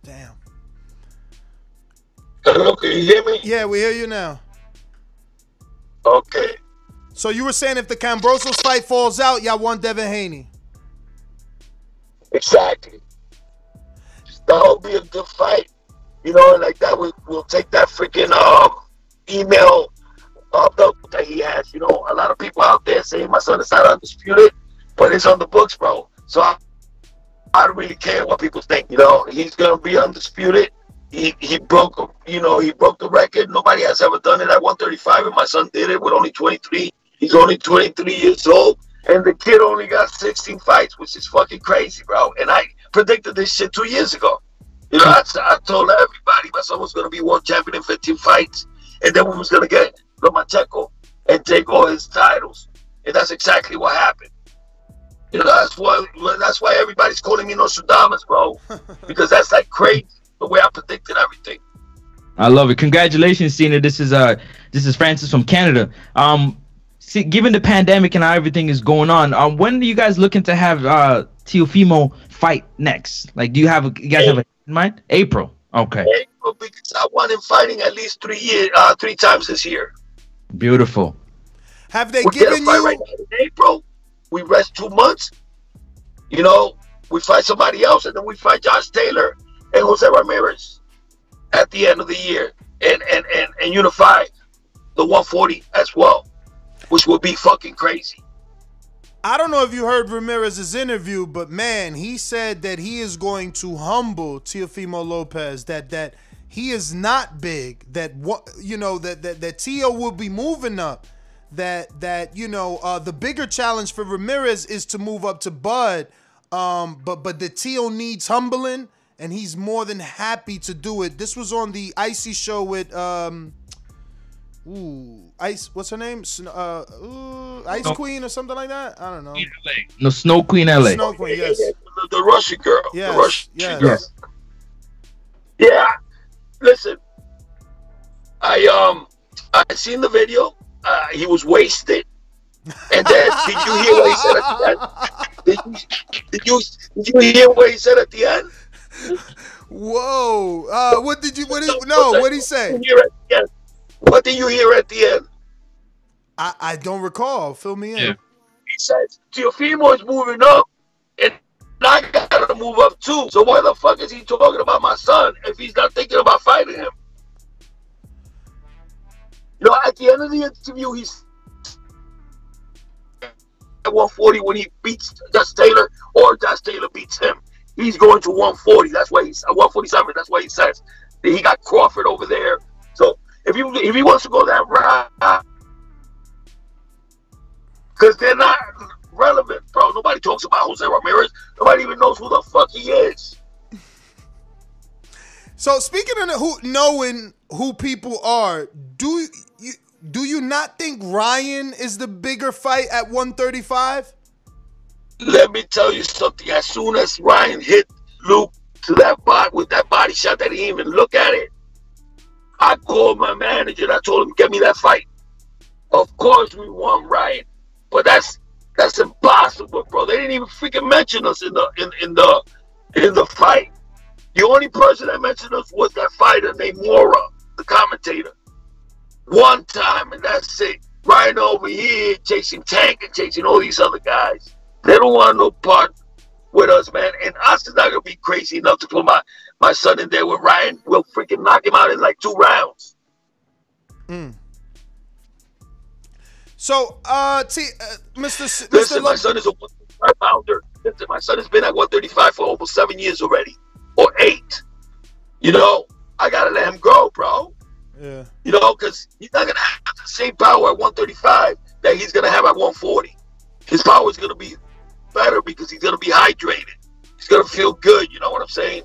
Damn. Hello, can you hear me? Yeah, we hear you now. Okay. So you were saying if the Kambosos fight falls out, y'all want Devin Haney. Exactly. That'll be a good fight. You know, like that we, we'll take that freaking um email uh, that he has. You know, a lot of people out there saying my son is not undisputed, but it's on the books, bro. So I, I don't really care what people think. You know, he's gonna be undisputed. He he broke, you know, he broke the record. Nobody has ever done it at 135, and my son did it with only 23. He's only 23 years old, and the kid only got 16 fights, which is fucking crazy, bro. And I predicted this shit two years ago. You know, I, I told everybody my son was gonna be world champion in 15 fights, and then we was gonna get Lomachenko and take all his titles, and that's exactly what happened. You know, that's why that's why everybody's calling me Nostradamus, bro, because that's like crazy the way I predicted everything. I love it. Congratulations, Cena. This is uh this is Francis from Canada. Um see, given the pandemic and how everything is going on, um when are you guys looking to have uh Teofimo fight next? Like do you have a, you guys have a in mind? April. Okay. April because I want him fighting at least three years uh three times this year. Beautiful. Have they we given get a fight you right in April? We rest two months. You know, we fight somebody else and then we fight Josh Taylor and Jose Ramirez at the end of the year and and and, and unify the 140 as well, which would be fucking crazy. I don't know if you heard Ramirez's interview, but man, he said that he is going to humble Teofimo Lopez. That that he is not big. That what you know that that that Tio will be moving up. that that you know uh, the bigger challenge for Ramirez is to move up to Bud, um, but but the Tio needs humbling, and he's more than happy to do it. This was on the Icy show with um, ooh, Ice. What's her name? Sn- Uh, ooh, Ice Snow- Queen or something like that. I don't know. No, Snow Queen LA. Snow Queen, yes. The, the Russian girl. Yes, The Russian yes. girl. Yeah. Listen, I um I seen the video. Uh, he was wasted. And then did you hear what he said at the end? Did you, did you did you hear what he said at the end? Whoa! Uh, what did you? What did? No, what did he say? What did you hear at the end? What did you hear at the end? I I don't recall. Fill me in. He says Teofimo is moving up, and I gotta move up too. So why the fuck is he talking about my son if he's not thinking about fighting him? You know, at the end of the interview, he's at 140 when he beats Josh Taylor or Josh Taylor beats him. He's going to 140. That's why he's at 147. That's why he says that he got Crawford over there. So if he if he wants to go that route, because they're not relevant, bro. Nobody talks about Jose Ramirez. Nobody even knows who the fuck he is. So speaking of who knowing who people are, do you do you not think Ryan is the bigger fight at 135? Let me tell you something. As soon as Ryan hit Luke to that body with that body shot that he didn't even look at it, I called my manager and I told him, get me that fight. Of course we won Ryan. But that's that's impossible, bro. They didn't even freaking mention us in the in, in the in the fight. The only person that mentioned us was that fighter named Mora, the commentator. One time, and that's it. Ryan over here chasing Tank and chasing all these other guys. They don't want no part with us, man. And us is not gonna be crazy enough to put my, my son in there with Ryan. We'll freaking knock him out in like two rounds. Mm. So, uh, T, uh Mr. S- Listen, Mr. my son is a 135 pounder. Listen, my son has been at 135 for almost seven years already, or eight. You know, I gotta let him grow, bro. Yeah. You know, because he's not gonna have the same power at 135 that he's gonna have at 140. His power is gonna be better because he's gonna be hydrated. He's gonna feel good. You know what I'm saying?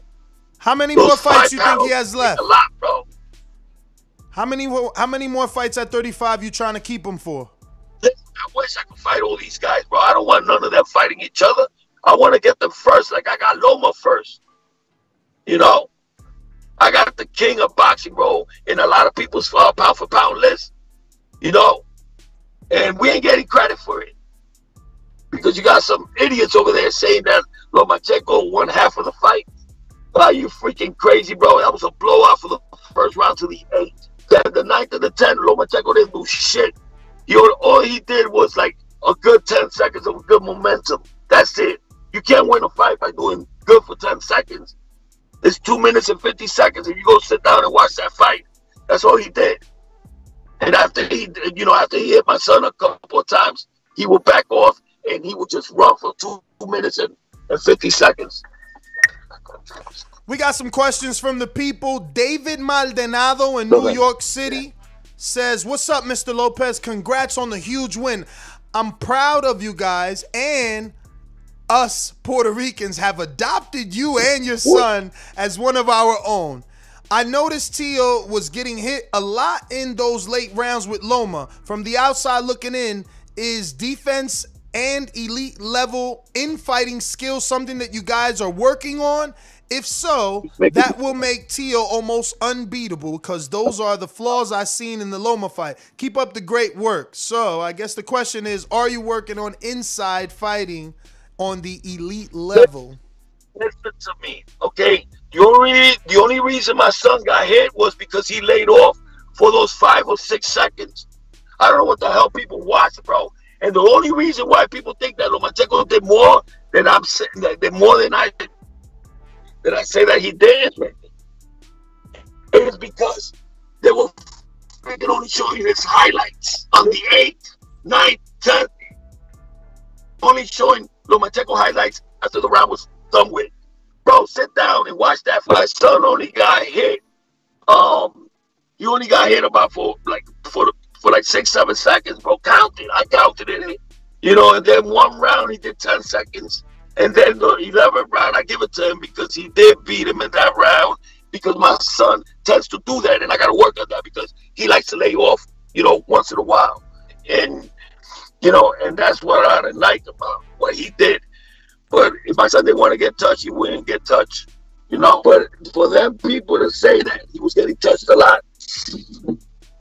How many Those more fights you think he has left? A lot, bro. How many how many more fights at 35 you trying to keep him for? I wish I could fight all these guys, bro. I don't want none of them fighting each other. I want to get them first, like I got Loma first. You know, I got the king of boxing, bro, in a lot of people's uh, pound for pound list. You know, and we ain't getting credit for it because you got some idiots over there saying that Lomachenko won half of the fight. Are you freaking crazy, bro? That was a blowout for the first round to the eighth. Then the ninth and the tenth, Lomachenko didn't do shit. He all he did was like a good 10 seconds of good momentum. That's it. You can't win a fight by doing good for 10 seconds. It's two minutes and 50 seconds. If you go sit down and watch that fight, that's all he did. And after he, you know, after he hit my son a couple of times, he would back off and he would just run for two minutes and, and 50 seconds. We got some questions from the people. David Maldonado in New York City says, What's up, Mr. Lopez? Congrats on the huge win. I'm proud of you guys and us Puerto Ricans have adopted you and your son as one of our own. I noticed Tio was getting hit a lot in those late rounds with Loma. From the outside looking in, is defense and elite level infighting skill something that you guys are working on? If so, that will make Tio almost unbeatable because those are the flaws I seen in the Loma fight. Keep up the great work. So I guess the question is, are you working on inside fighting on the elite level? Listen to me, okay? The only the only reason my son got hit was because he laid off for those five or six seconds. I don't know what the hell people watch, bro. And the only reason why people think that Lomachenko did more than I'm saying that did more than I that I say that he did is because they were freaking only showing his highlights on the eighth, ninth, tenth, only showing Lomachenko highlights after the round was done with. Bro, sit down and watch that. My son only got hit. Um, he only got hit about for like for for like six, seven seconds, bro. Counted. I counted it. You know, and then one round he did 10 seconds. And then the 11th round, I give it to him because he did beat him in that round because my son tends to do that. And I got to work on that because he likes to lay off, you know, once in a while. And, you know, and that's what I didn't like about what he did. But if my son didn't want to get touched, he wouldn't get touched. You know, but for them people to say that he was getting touched a lot,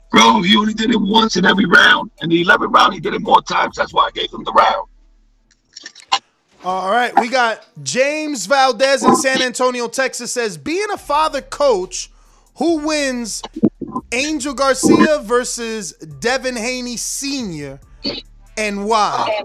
bro, he only did it once in every round. And the 11th round, he did it more times. That's why I gave him the round. All right, we got James Valdez in San Antonio, Texas says, being a father coach, who wins Angel Garcia versus Devin Haney Sr. and why?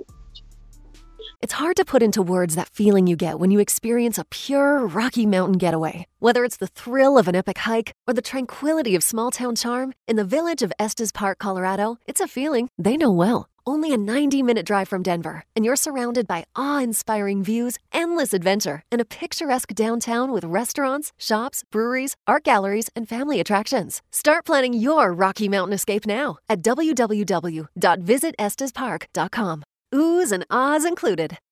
It's hard to put into words that feeling you get when you experience a pure Rocky Mountain getaway. Whether it's the thrill of an epic hike or the tranquility of small town charm, in the village of Estes Park, Colorado, it's a feeling they know well. Only a 90 minute drive from Denver, and you're surrounded by awe inspiring views, endless adventure, and a picturesque downtown with restaurants, shops, breweries, art galleries, and family attractions. Start planning your Rocky Mountain escape now at www.visitestespark.com. Oohs and ahs included.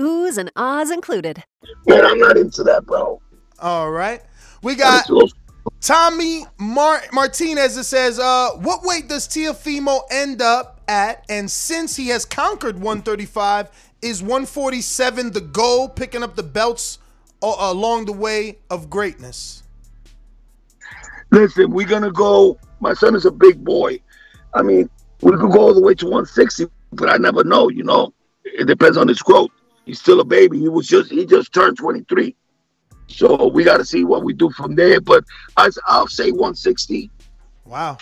Oohs and ahs included. Man, I'm not into that, bro. All right. We got Tommy Mar- Martinez that says, uh, what weight does Teofimo end up at? And since he has conquered 135, is 147 the goal, picking up the belts uh, along the way of greatness? Listen, we're going to go. My son is a big boy. I mean, we could go all the way to 160, but I never know, you know. It depends on his growth. He's still a baby. He was just he just turned 23. So we got to see what we do from there. But I, I'll say 160. Wow.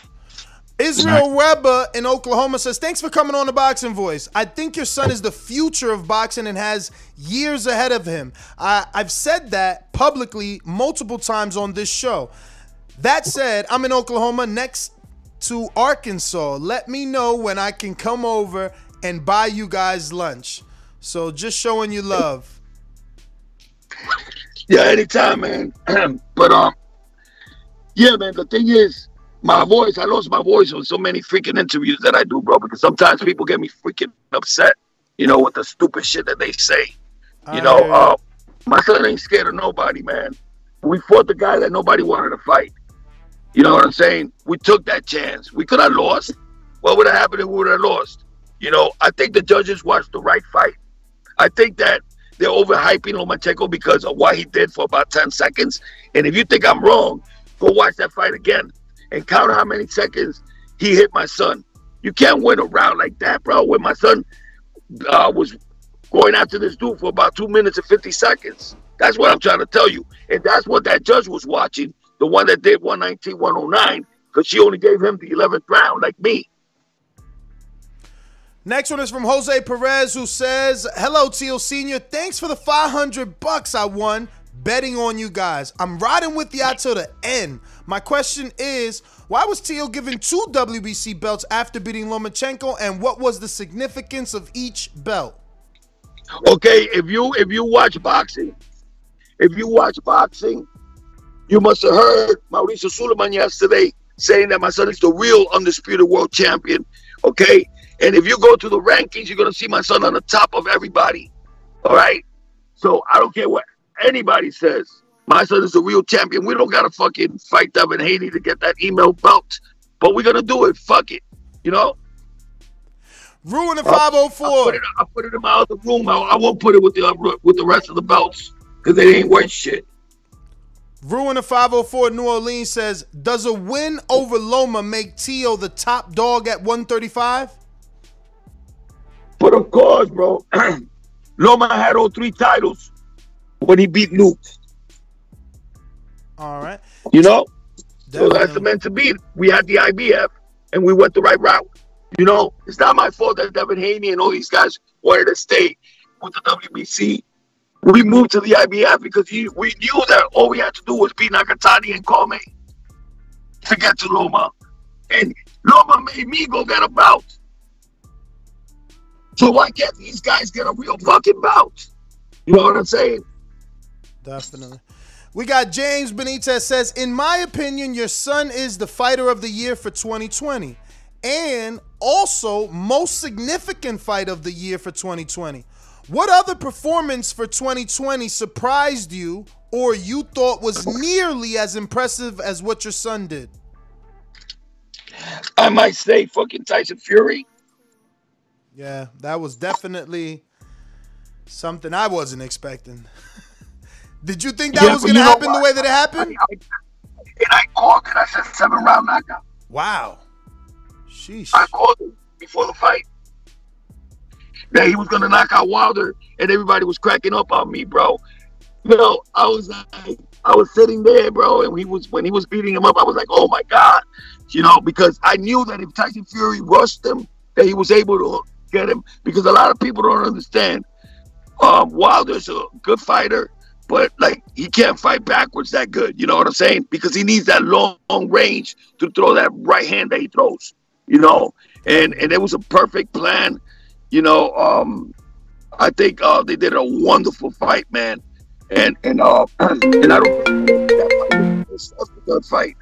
Israel Weber in Oklahoma says, Thanks for coming on the Boxing Voice. I think your son is the future of boxing and has years ahead of him. I, I've said that publicly multiple times on this show. That said, I'm in Oklahoma next to Arkansas. Let me know when I can come over and buy you guys lunch. So just showing you love. Yeah, anytime, man. but um, yeah, man. The thing is, my voice. I lost my voice on so many freaking interviews that I do, bro. Because sometimes people get me freaking upset, you know, with the stupid shit that they say. You know, uh, my son ain't scared of nobody, man. We fought the guy that nobody wanted to fight. You know what I'm saying? We took that chance. We could have lost. What would have happened if we would have lost? You know, I think the judges watched the right fight. I think that they're overhyping Lomachenko because of what he did for about 10 seconds. And if you think I'm wrong, go watch that fight again and count how many seconds he hit my son. You can't win a round like that, bro. When my son uh, was going after this dude for about two minutes and 50 seconds. That's what I'm trying to tell you. And that's what that judge was watching, the one that did 119, 109, because she only gave him the 11th round, like me. Next one is from Jose Perez who says, Hello, Teal Senior. Thanks for the 500 bucks I won betting on you guys. I'm riding with you till the end. My question is, why was Teal given two WBC belts after beating Lomachenko, and what was the significance of each belt? Okay, if you if you watch boxing, if you watch boxing, you must have heard Mauricio Sulaiman yesterday saying that my son is the real undisputed world champion. Okay, and if you go to the rankings, you're gonna see my son on the top of everybody. All right. So I don't care what anybody says. My son is a real champion. We don't gotta fucking fight them in Haiti to get that email belt, but we're gonna do it. Fuck it. You know. Ruin the 504. I'll, I'll, put, it, I'll put it in my other room. I, I won't put it with the uh, with the rest of the belts because they ain't worth shit. Ruin the 504 New Orleans says, Does a win over Loma make Tio the top dog at 135? But of course, bro, Loma had all three titles when he beat Luke. All right. You know? Definitely. So that's the meant to be. We had the IBF and we went the right route. You know, it's not my fault that Devin Haney and all these guys wanted to stay with the WBC. We moved to the IBF because we knew that all we had to do was beat Nakatani and Commey to get to Loma. And Loma made me go get a bout. So why can't these guys get a real fucking bout? You know what I'm saying? Definitely. We got James Benitez says, in my opinion, your son is the fighter of the year for 2020 and also most significant fight of the year for 2020. What other performance for 2020 surprised you or you thought was nearly as impressive as what your son did? I might say fucking Tyson Fury. Yeah, that was definitely something I wasn't expecting. Did you think that yeah, was going to happen the way that it happened? I, I, and I called it. I said seven round knockout. Wow. Sheesh. I called him before the fight. That he was going to knock out Wilder, and everybody was cracking up on me, bro. You know, I was like, I was sitting there, bro, and he was when he was beating him up, I was like, oh my god, you know, because I knew that if Tyson Fury rushed him, that he was able to get him. Because a lot of people don't understand. Um, Wilder's a good fighter, but like he can't fight backwards that good. You know what I'm saying? Because he needs that long, long range to throw that right hand that he throws. You know, and and it was a perfect plan. You know, um, I think uh, they did a wonderful fight, man. And and uh, and I don't that's a good fight.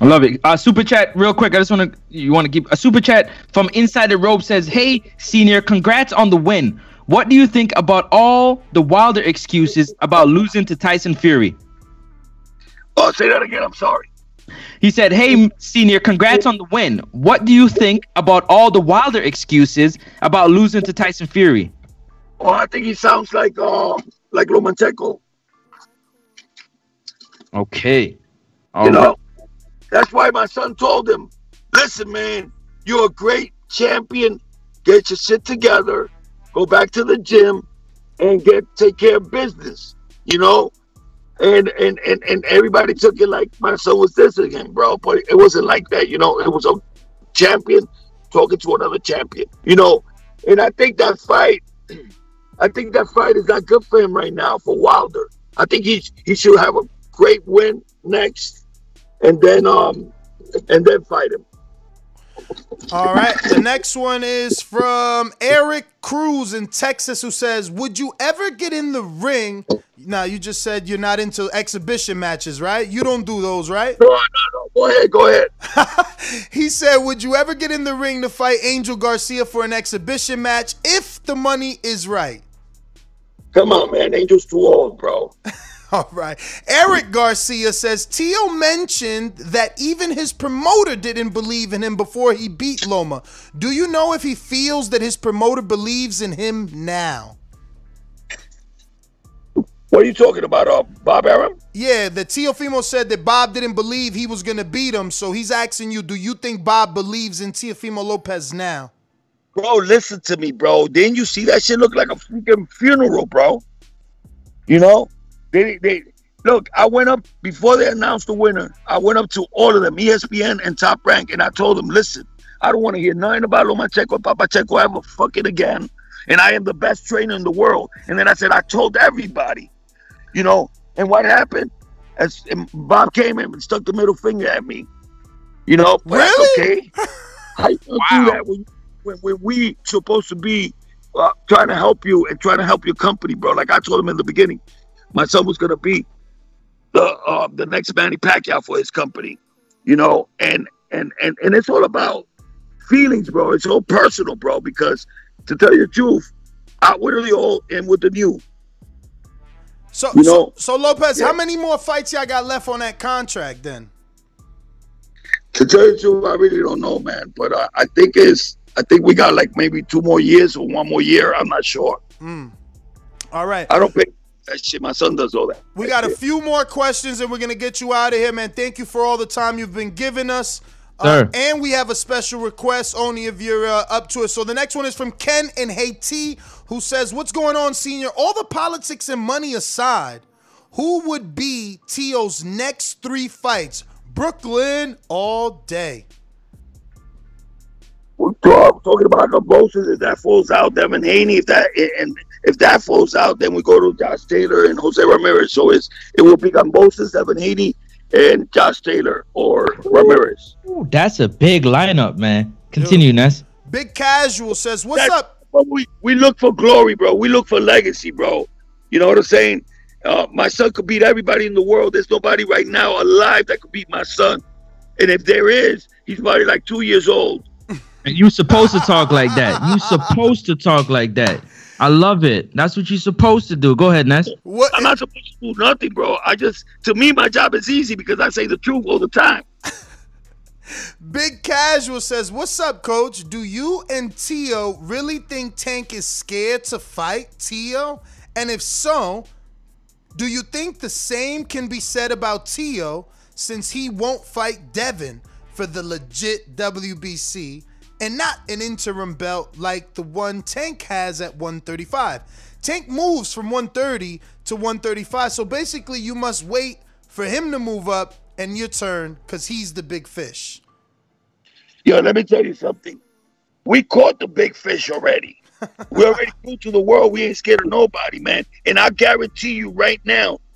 I love it. Uh, super chat, real quick. I just want to you want to give a super chat from Inside the Rope says, "Hey, senior, congrats on the win. What do you think about all the Wilder excuses about losing to Tyson Fury? Oh, say that again. I'm sorry. He said, "Hey, senior, congrats on the win. What do you think about all the Wilder excuses about losing to Tyson Fury?" Oh, I think he sounds like uh like Lomachenko. Okay. All you right. know, that's why my son told him, "Listen, man, you're a great champion. Get your shit together go back to the gym and get take care of business, you know. And and and and everybody took it like my son was this again, bro. But it wasn't like that, you know. It was a champion talking to another champion, you know. And I think that fight, I think that fight is not good for him right now for Wilder. I think he he should have a great win next, and then um and then fight him. All right. The next one is from Eric Cruz in Texas who says, Would you ever get in the ring? Now, you just said you're not into exhibition matches, right? You don't do those, right? No, no, no. Go ahead, go ahead. he said, Would you ever get in the ring to fight Angel Garcia for an exhibition match if the money is right? Come on, man. Angel's too old, bro. All right. Eric Garcia says Tio mentioned that even his promoter didn't believe in him before he beat Loma. Do you know if he feels that his promoter believes in him now? What are you talking about, uh, Bob Arum? Yeah, the Teofimo said that Bob didn't believe he was going to beat him, so he's asking you, do you think Bob believes in Teofimo Lopez now? Bro, listen to me, bro. Didn't you see that shit look like a freaking funeral, bro? You know? They, they look. I went up before they announced the winner. I went up to all of them, ESPN and Top Rank, and I told them, "Listen, I don't want to hear nothing about Lomachenko, Papachenko ever fucking again. And I am the best trainer in the world." And then I said, I told everybody, you know. And what happened? As Bob came in and stuck the middle finger at me, you know. But really? okay. How you wow. do that when, when, when we supposed to be uh, trying to help you and trying to help your company, bro? Like I told him in the beginning, my son was going to be the uh, the next Manny Pacquiao for his company, you know, and and and and it's all about feelings, bro. It's all personal, bro. Because to tell you the truth, out with the old and with the new. So you know, so, so Lopez, yeah. how many more fights y'all got left on that contract then? To tell you the truth, I really don't know, man. But uh, I think it's I think we got like maybe two more years or one more year. I'm not sure. Mm. All right. I don't think that shit. My son does all that. We got a few more questions and we're gonna get you out of here, man. Thank you for all the time you've been giving us. Uh, and we have a special request only if you're uh, up to it. So the next one is from Ken in Haiti, who says, "What's going on, Senior? All the politics and money aside, who would be Tio's next three fights? Brooklyn all day." we're talking about Kambosos. If that falls out, Devin Haney. If that and if that falls out, then we go to Josh Taylor and Jose Ramirez. So it's it will be Kambosos, Devin Haney, and Josh Taylor or Ramirez. Ooh, that's a big lineup, man. Continue, Ness. Big Casual says, "What's That's up?" what we we look for glory, bro. We look for legacy, bro. You know what I'm saying? Uh, my son could beat everybody in the world. There's nobody right now alive that could beat my son. And if there is, he's probably like two years old. And you supposed to talk like that. You supposed to talk like that. I love it. That's what you're supposed to do. Go ahead, Ness. What? I'm not supposed to do nothing, bro. I just, to me, my job is easy because I say the truth all the time. Big Casual says, "What's up, Coach? Do you and Tio really think Tank is scared to fight Tio? And if so, do you think the same can be said about Tio since he won't fight Devin for the legit WBC and not an interim belt like the one Tank has at 135? Tank moves from 130 to 135, so basically you must wait for him to move up and your turn because he's the big fish." Yo, let me tell you something. We caught the big fish already. we already proved to the world we ain't scared of nobody, man. And I guarantee you right now,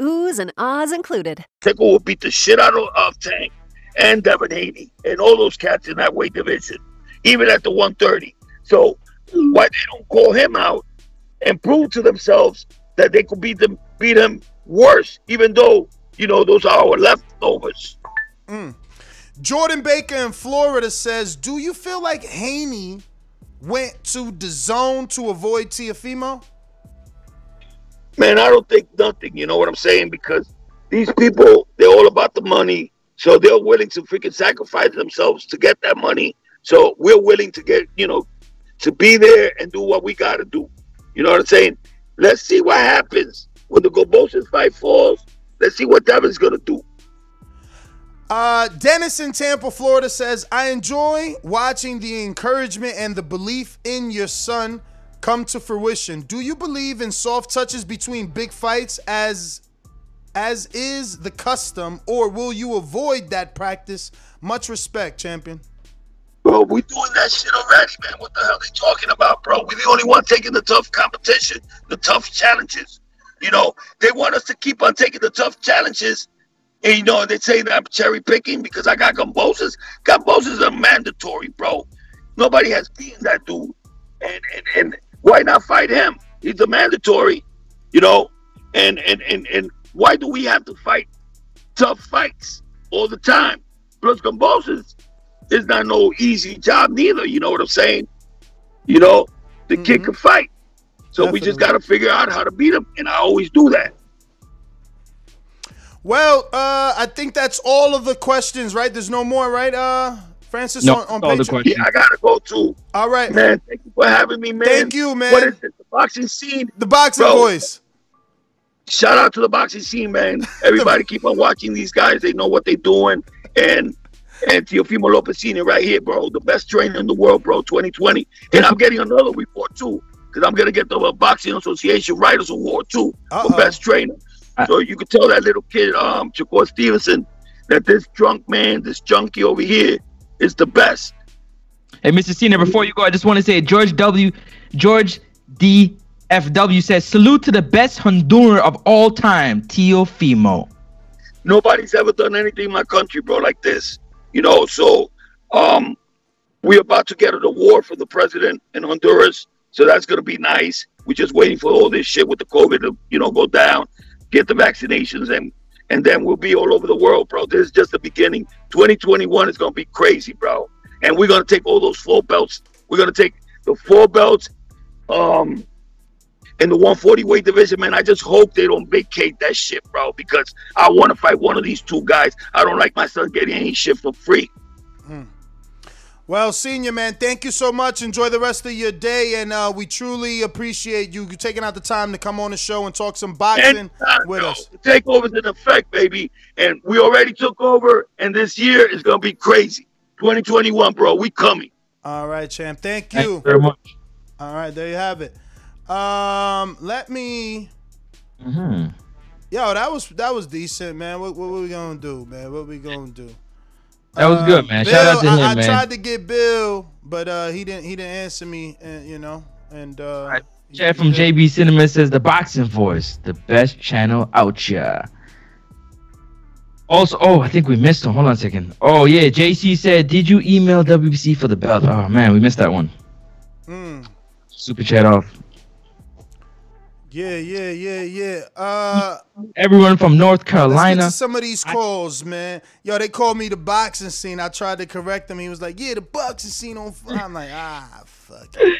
Oohs and ahs included. Tickle will beat the shit out of, of Tank and Devin Haney and all those cats in that weight division, even at the 130. So why they don't call him out and prove to themselves that they could beat them, beat him worse, even though you know those are our leftovers. Mm. Jordan Baker in Florida says, "Do you feel like Haney went to DAZN to avoid Teofimo?" Man, I don't think nothing. You know what I'm saying? Because these people, they're all about the money, so they're willing to freaking sacrifice themselves to get that money. So we're willing to get, you know, to be there and do what we got to do. You know what I'm saying? Let's see what happens when the Kambosos fight falls. Let's see what Devin's gonna do. Uh, Dennis in Tampa, Florida says, I enjoy watching the encouragement and the belief in your son come to fruition. Do you believe in soft touches between big fights as as is the custom, or will you avoid that practice? Much respect, champion. Bro, we doing that shit already, man. What the hell they talking about, bro? We're the only one taking the tough competition, the tough challenges. You know, they want us to keep on taking the tough challenges. And you know, they say that I'm cherry picking because I got Kambosos. Kambosos are mandatory, bro. Nobody has beaten that dude. And, and and why not fight him? He's a mandatory, you know. And and and and why do we have to fight tough fights all the time? Plus Kambosos is not no easy job neither. You know what I'm saying? You know, the kid can fight. So we just got to figure out how to beat him. And I always do that. Well, uh, I think that's all of the questions, right? There's no more, right, uh, Francis? No, on, on all the Patreon? questions. Yeah, I got to go too. All right, Man, thank you for having me, man. Thank you, man. What is it? The boxing scene? The boxing Bro. voice. Shout out to the boxing scene, man. Everybody keep on watching these guys. They know what they're doing. And and Teofimo Lopez Sr. right here, bro. The best trainer in the world, bro, 2020. And I'm getting another report too. Because I'm gonna get the uh, Boxing Association Writers Award too Uh-oh. for best trainer. So you could tell that little kid, um, Shakur Stevenson, that this drunk man, this junkie over here, is the best. Hey, Mr. Cena, before you go, I just want to say George W. George D. FW says salute to the best Honduran of all time, Teofimo. Nobody's ever done anything in my country, bro, like this. You know, so um we're about to get an award for the president in Honduras. So that's gonna be nice. We're just waiting for all this shit with the COVID to, you know, go down, get the vaccinations and and then we'll be all over the world, bro. This is just the beginning. 2021 is gonna be crazy, bro. And we're gonna take all those four belts. We're gonna take the four belts, um, in the 140 weight division, man. I just hope they don't vacate that shit, bro, because I want to fight one of these two guys. I don't like my son getting any shit for free. Well, senior man, thank you so much. Enjoy the rest of your day, and uh, we truly appreciate you taking out the time to come on the show and talk some boxing And, uh, with no, us. The takeover's in effect, baby. And we already took over, and this year is going to be crazy. 2021, bro. We coming. All right, champ. Thank Thank you. you very much. All right, there you have it. Um, let me. hmm Yo, that was that was decent, man. What what we gonna do, man? What we gonna do? That was good, man. Bill, Shout out to I, him, I man. tried to get Bill, but uh, he didn't he didn't answer me, and you know, and uh, Chat from JB Cinema says the boxing voice, the best channel out here. Also, oh, I think we missed him. Hold on a second. Oh yeah, JC said, did you email WBC for the belt? Oh man, we missed that one. mm, Super chat off. Yeah, yeah, yeah, yeah. Uh, Everyone from North Carolina. some of these calls, man. Yo, they called me the boxing scene. I tried to correct him. He was like, "Yeah, the boxing scene on." Fire. I'm like, ah, fuck. it."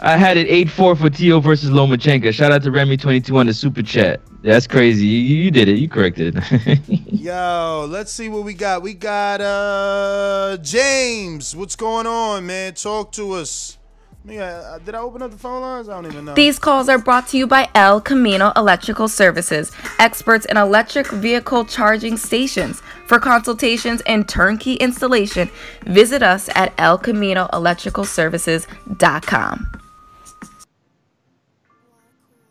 I had it 8-4 for Tio versus Lomachenko. Shout out to Remy22 on the super chat. That's crazy. You, you did it. You corrected. Yo, let's see what we got. We got uh James. What's going on, man? Talk to us. Me, uh, did I open up the phone lines? I don't even know. These calls are brought to you by El Camino Electrical Services, experts in electric vehicle charging stations. For consultations and turnkey installation, visit us at elcaminoelectricalservices.com.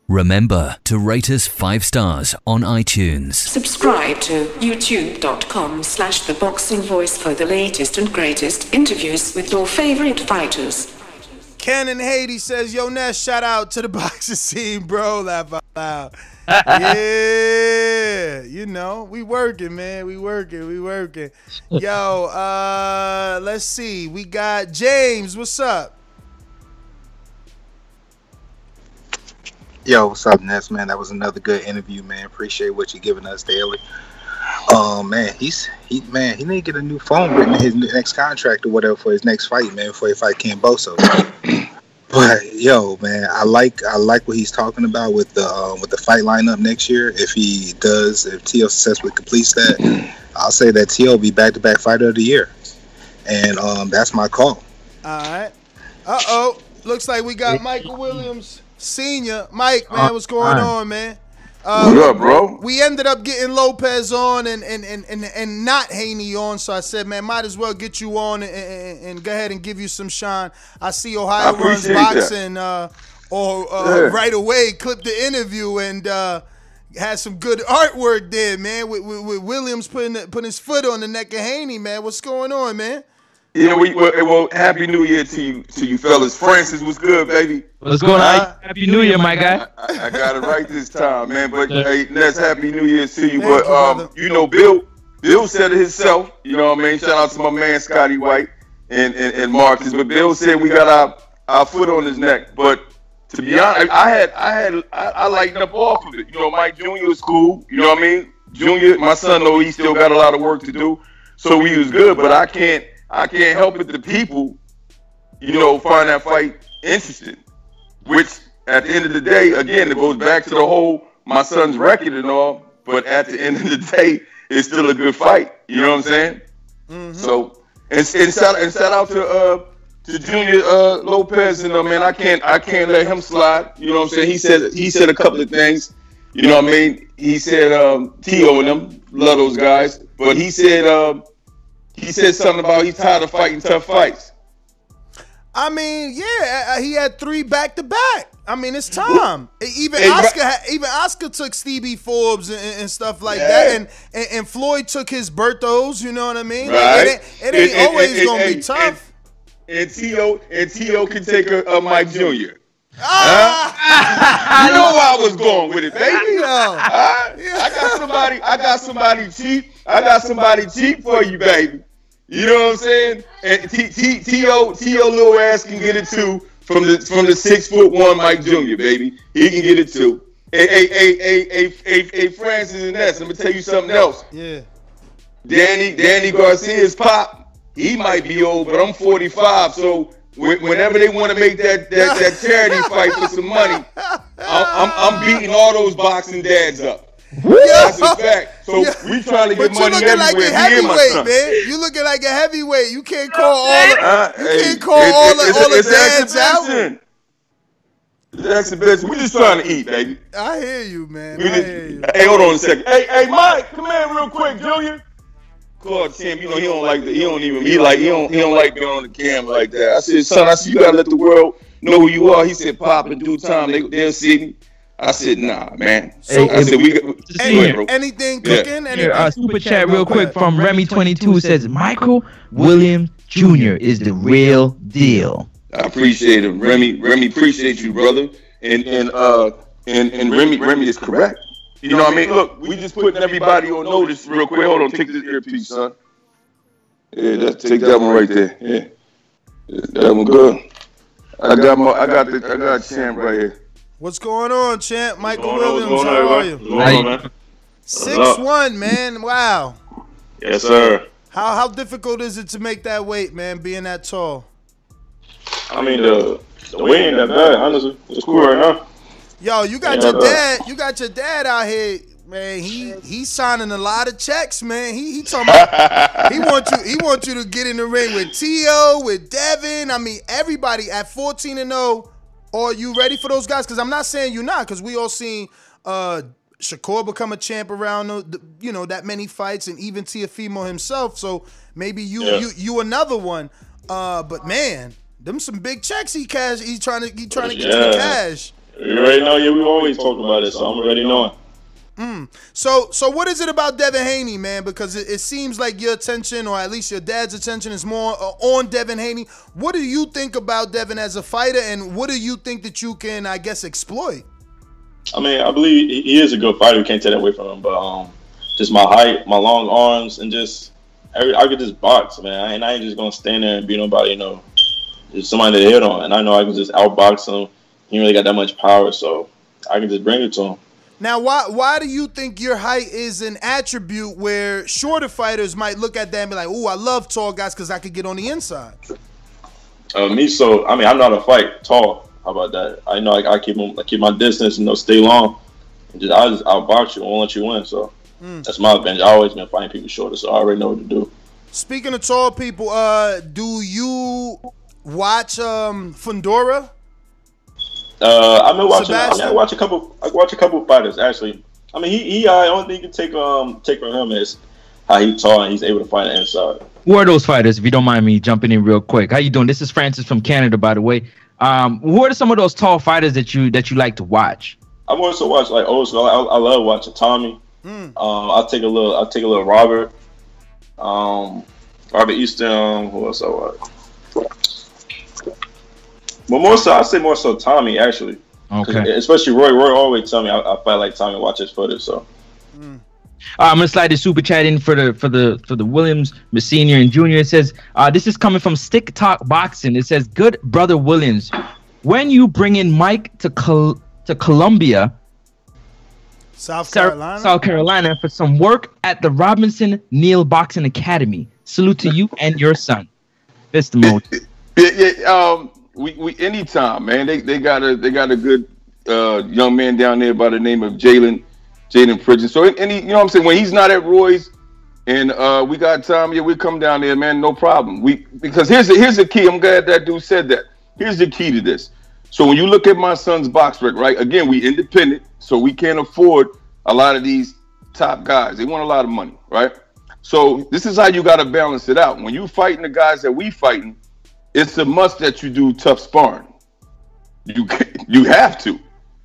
Remember to rate us 5 stars on iTunes. Subscribe to youtube.com slash the boxing voice for the latest and greatest interviews with your favorite fighters. Ken in Haiti says, Yo, Ness, shout out to the boxing scene, bro. Laugh out loud. yeah, you know, we working, man. We working, we working. Yo, uh, let's see. We got James. What's up? Yo, what's up, Ness, man? That was another good interview, man. Appreciate what you're giving us daily. Um, man, he's he man, he need to get a new phone written in his next contract or whatever for his next fight, man, before he fight Camboso. but yo, man, I like I like what he's talking about with the um, with the fight lineup next year. If he does, if Tio successfully completes that, I'll say that Tio will be back to back fighter of the year, and um, that's my call. All right. Uh oh. Looks like we got Michael Williams Senior. Mike, man, what's going Uh, on, man? Uh, What up, bro? We ended up getting Lopez on and and, and, and, and not Haney on, so I said, man, might as well get you on and, and, and go ahead and give you some shine. I see Ohio I runs boxing, uh, or uh, Yeah. right away clipped the interview and uh, had some good artwork there, man. With, with, with Williams putting putting his foot on the neck of Haney, man. What's going on, man? Yeah, we well, well, happy New Year to you, to you fellas. Francis was good, baby. What's going on? Huh? Happy New Year, my guy. I, I got it right this time, man. But hey, Ness, happy New Year to you. Thank but you, um, brother. you know, Bill, Bill said it himself. You know what I mean? Shout out to my man Scotty White and and, and Marcus. But Bill said we got our our foot on his neck. But to be honest, I had I had I, I lightened up off of it. You know, Mike Jr. was cool. You know what I mean? Junior, my son, though he still got a lot of work to do, so we was good. But I can't I can't help it. The people, you know, find that fight interesting. Which at the end of the day, again, it goes back to the whole my son's record and all. But at the end of the day, it's still a good fight. You know what I'm saying? So and, and shout and shout out to uh to Junior uh, Lopez and uh, man, I can't I can't let him slide. You know what I'm saying? He said he said a couple of things. You know what I mean? He said um, T.O. and them love those guys, but he said um, he said something about he's tired of fighting tough fights. I mean, yeah, he had three back to back. I mean, it's time. Even Hey, Oscar, had, even Oscar took Stevie Forbes and, and stuff like Yeah. that, and, and and Floyd took his Bertos. You know what I mean? Like, Right. it ain't, it ain't And- always gonna be tough. And T.O. and T.O. can take a, a Mike Jr. Ah! Huh? you know where I was going with it, baby. Huh? I got somebody. I got somebody cheap. I got somebody cheap for you, baby. You know what I'm saying? And T T T.O. T.O. little ass can get it too from the from the six foot one Mike Jr. Baby, he can get it too. Hey, hey, hey, hey, hey, hey, hey, Francis and Ness. Let me tell you something else. Yeah. Danny Danny Garcia's pop, he might be old, but I'm 45. So whenever they want to make that, that that charity fight for some money, I'm, I'm I'm beating all those boxing dads up. That's a fact. So we trying to But get you money looking like a Me and my heavyweight, man. You looking like a heavyweight. You can't call all the, Uh, you hey, can't call it- all it- the it's all a- the it's an dads out. exhibition. It's an exhibition. We just trying to eat, baby. I hear you, man. We I just- hear you. Hey, hold on a second. Hey, hey, Mike, come here real quick, Junior. Call Tim. You know he don't like the. He don't even. He like he don't. He don't like being on the camera like that. I said, son. I said you gotta let the world know who you are. He said, Pop, in due time they they'll see me. I said, Nah, man. Hey, I said we. got- Any- Go ahead, bro. Anything Yeah. cooking? Here, uh, super chat real quick from Remy22 says Michael Williams Jr. is the real deal. I appreciate him, Remy. Remy, appreciate you, brother. And and uh and and Remy Remy is correct. You know what I mean? Look, we just putting everybody on notice real quick. Hold on, take this earpiece, son. Yeah, that's take that one right there. Yeah, Yeah, that one good. I got my I got the I got champ right here. What's going on, champ? Michael? Williams, What's going on, how are you? On, man? Six one, man. Wow. Yes, sir. How how difficult is it to make that weight, man? Being that tall. I mean the the weight ain't that bad, honestly. It's cool right now. Yo, you got Yeah, your dad. You got your dad out here, man. He he's signing a lot of checks, man. He he talking about he want you he want you to get in the ring with Tio, with Devin. I mean, everybody at 14 and 0. Are you ready for those guys? Because I'm not saying you're not, because we all seen uh Shakur become a champ around the, you know that many fights, and even Teofimo himself. So maybe you Yeah. you you another one. Uh, but man, them some big checks he cash. He's trying to he trying to get you the cash. You already know, yeah, we always talk about it, so I'm already knowing. Mm. So, so what is it about Devin Haney, man? Because it, it seems like your attention, or at least your dad's attention, is more uh, on Devin Haney. What do you think about Devin as a fighter, and what do you think that you can, I guess, exploit? I mean, I believe he is a good fighter. We can't take that away from him. But um, just my height, my long arms, and just every, I could just box, man. And I ain't just gonna stand there and be nobody, you know, somebody to hit on. And I know I can just outbox him. He really got that much power, so I can just bring it to him. Now, why why do you think your height is an attribute where shorter fighters might look at that and be like, "Ooh, I love tall guys because I could get on the inside." Uh, me, so I mean, I'm not a fight tall. How about that? I know I, I keep I keep my distance, you know, stay long, and just I just outbox you. I won't let you win. So Mm. that's my advantage. I always been fighting people shorter, so I already know what to do. Speaking of tall people, uh, do you watch um Fundora? Uh, I've been watching. I, mean, Sebastian? I watch a couple. I watch a couple fighters actually. I mean, he he. Uh, only thing you can take um take from him is how he tall and he's able to fight inside. Who are those fighters? If you don't mind me jumping in real quick, how you doing? This is Francis from Canada, by the way. Um, who are some of those tall fighters that you that you like to watch? I've also watched like old school. I, I love watching Tommy. Um, I'll take a little. I'll take a little Robert. Um, Robert Easter. Who else I watch? But more so, I say more so Tommy actually. Okay. Especially Roy. Roy always tell me I, I fight like Tommy. Watch his footage. So. Uh, I'm gonna slide the super chat in for the for the for the Williams senior and junior. It says uh, this is coming from Stick Talk Boxing. It says, "Good brother Williams, when you bring in Mike to Col- to Columbia, South Carolina. South Carolina, for some work at the Robinson Neal Boxing Academy. Salute to you and your son." That's the most. Yeah, yeah. Um, we, we anytime, man. They they got a they got a good uh young man down there by the name of Jalen Jalen Pridgeon. So any you know what I'm saying when he's not at Roy's and uh we got time, yeah, we come down there, man. No problem. We because here's the here's the key. I'm glad that dude said that. Here's the key to this. So when you look at my son's box rec, right? Again, we independent, so we can't afford a lot of these top guys. They want a lot of money, right? So this is how you got to balance it out. When you fighting the guys that we fighting, it's a must that you do tough sparring. You you have to.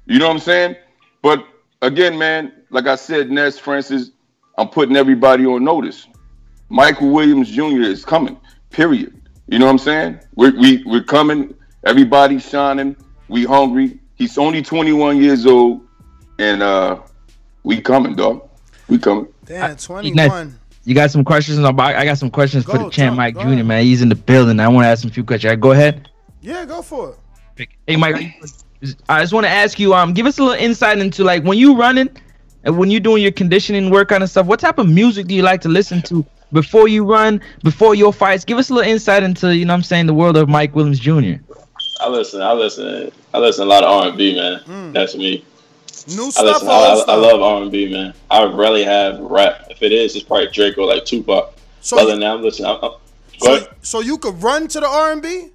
You know what I'm saying? But again, man, like I said, Ness Francis, I'm putting everybody on notice. Michael Williams Jr. is coming. Period. You know what I'm saying? We're we, we're coming. Everybody's shining. We hungry. He's only 21 years old, and uh, we coming, dog. We coming. Damn, Next, 21. You got some questions? about- I got some questions for the champ Mike Jr. ahead. Man, he's in the building. I want to ask him a few questions. Go ahead. Yeah, go for it. Hey Mike, I just want to ask you, um, give us a little insight into like when you running and when you're doing your conditioning work kind of stuff. What type of music do you like to listen to before you run, before your fights? Give us a little insight into, you know, what I'm saying the world of Mike Williams Jr. I listen. I listen. I listen a lot of R and B, man. That's me. New I, listen, I, old I, I love R and B, man. I rarely have rap. If it is, it's probably Drake or like Tupac. So Other you- than that, I'm listening. I'm, I'm, go So, ahead. so you could run to the R and B.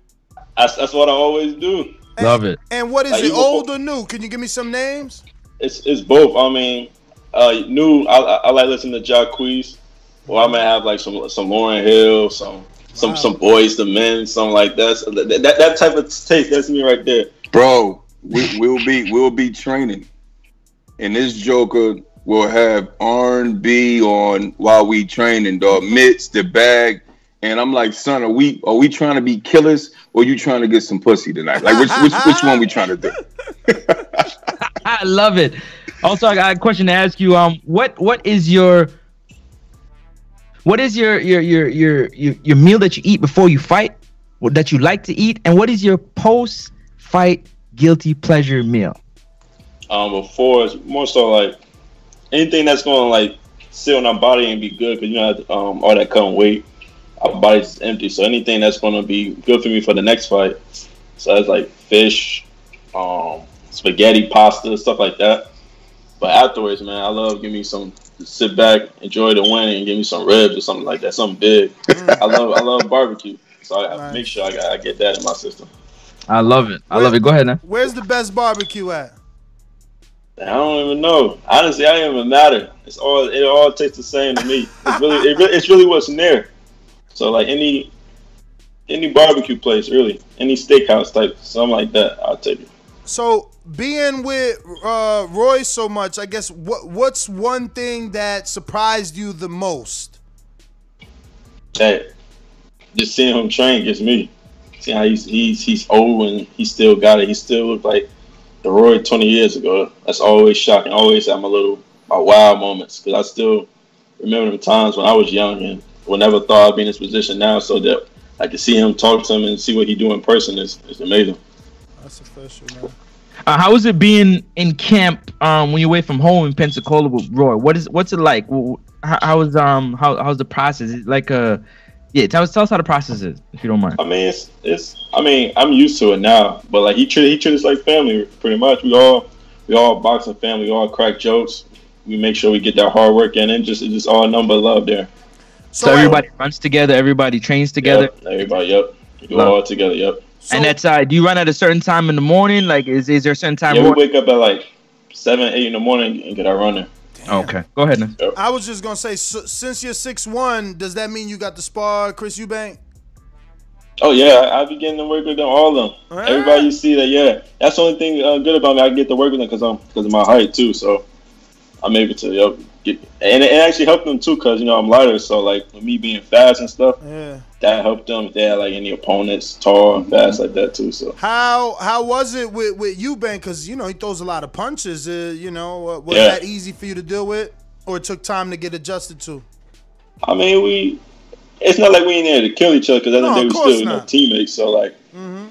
That's, that's what I always do. Love it. And what is Like, it, old or new? Can you give me some names? It's it's both. I mean, uh, new. I, I, I like listening to Jacquees. Or I may have like some some Lauryn Hill, some some some boys, the men, something like that. So that, that. That type of taste. That's me right there. Bro, we, we'll be we'll be training, and this Joker will have R and B on while we training. Dog, mitts, the bag, and I'm like, son, are we are we trying to be killers or you trying to get some pussy tonight? Like, which which which one we trying to do? I love it. Also, I got a question to ask you. Um, what what is your what is your your your your your, your meal that you eat before you fight, what that you like to eat, and what is your post fight guilty pleasure meal? Um, before it's more so like anything that's going to like sit on our body and be good because you know um, all that cutting weight, our body's empty. So anything that's going to be good for me for the next fight. So that's like fish, um, spaghetti, pasta, stuff like that. But afterwards, man, I love give me some sit back, enjoy the win, and give me some ribs or something like that, something big. I love I love barbecue, so I, I make sure I, got, I get that in my system. I love it. I love it. Go ahead now. Where's the best barbecue at? I don't even know. Honestly, I don't even matter. It's all it all tastes the same to me. It's really, it really it's really what's near. So like any any barbecue place, really, any steakhouse type, something like that, I'll take it. So being with uh, Roy so much, I guess what what's one thing that surprised you the most? Hey, just seeing him train gets me. See how he's he's he's old and he still got it. He still look like the Roy 20 years ago. That's always shocking. Always have my little my wild moments because I still remember the times when I was young and would never thought I'd be in this position now. So that I can see him, talk to him, and see what he do in person is is amazing. That's official, man. Uh, how is it being in camp um, when you're away from home in Pensacola with Roy? What is what's it like? How, how is um how how's the process? Is it like a yeah? Tell us tell us how the process is if you don't mind. I mean, it's, it's I mean, I'm used to it now, but like he treat he treats us like family pretty much. We all we all boxing family. We all crack jokes. We make sure we get that hard work in, and just it's just all number love there. So, everybody runs together, everybody trains together, Yep, everybody, yep. We do Love. all together, yep. and that's uh. Do you run at a certain time in the morning? Like, is is there a certain time? Yeah, we wake up at like seven, eight in the morning and get our running. Okay, go ahead. Now. I was just gonna say, so, since you're six one, does that mean you got to spar Chris Eubank? Oh yeah, I, I be getting to work with them, all of them. Everybody you see that, yeah. That's the only thing uh, good about me. I get to work with them because I'm because of my height too. So I'm able to yep, get and it actually helped them too because you know I'm lighter. So like with me being fast and stuff, Yeah. that helped them. If they had like any opponents tall and fast like that too. So How how was it with with Eubank? Because you know he throws a lot of punches. Uh, you know, was Yeah. that easy for you to deal with, or it took time to get adjusted to? I mean, we. It's not like we ain't there to kill each other because at the No, end of of the we course still you know teammates. So like Mm-hmm.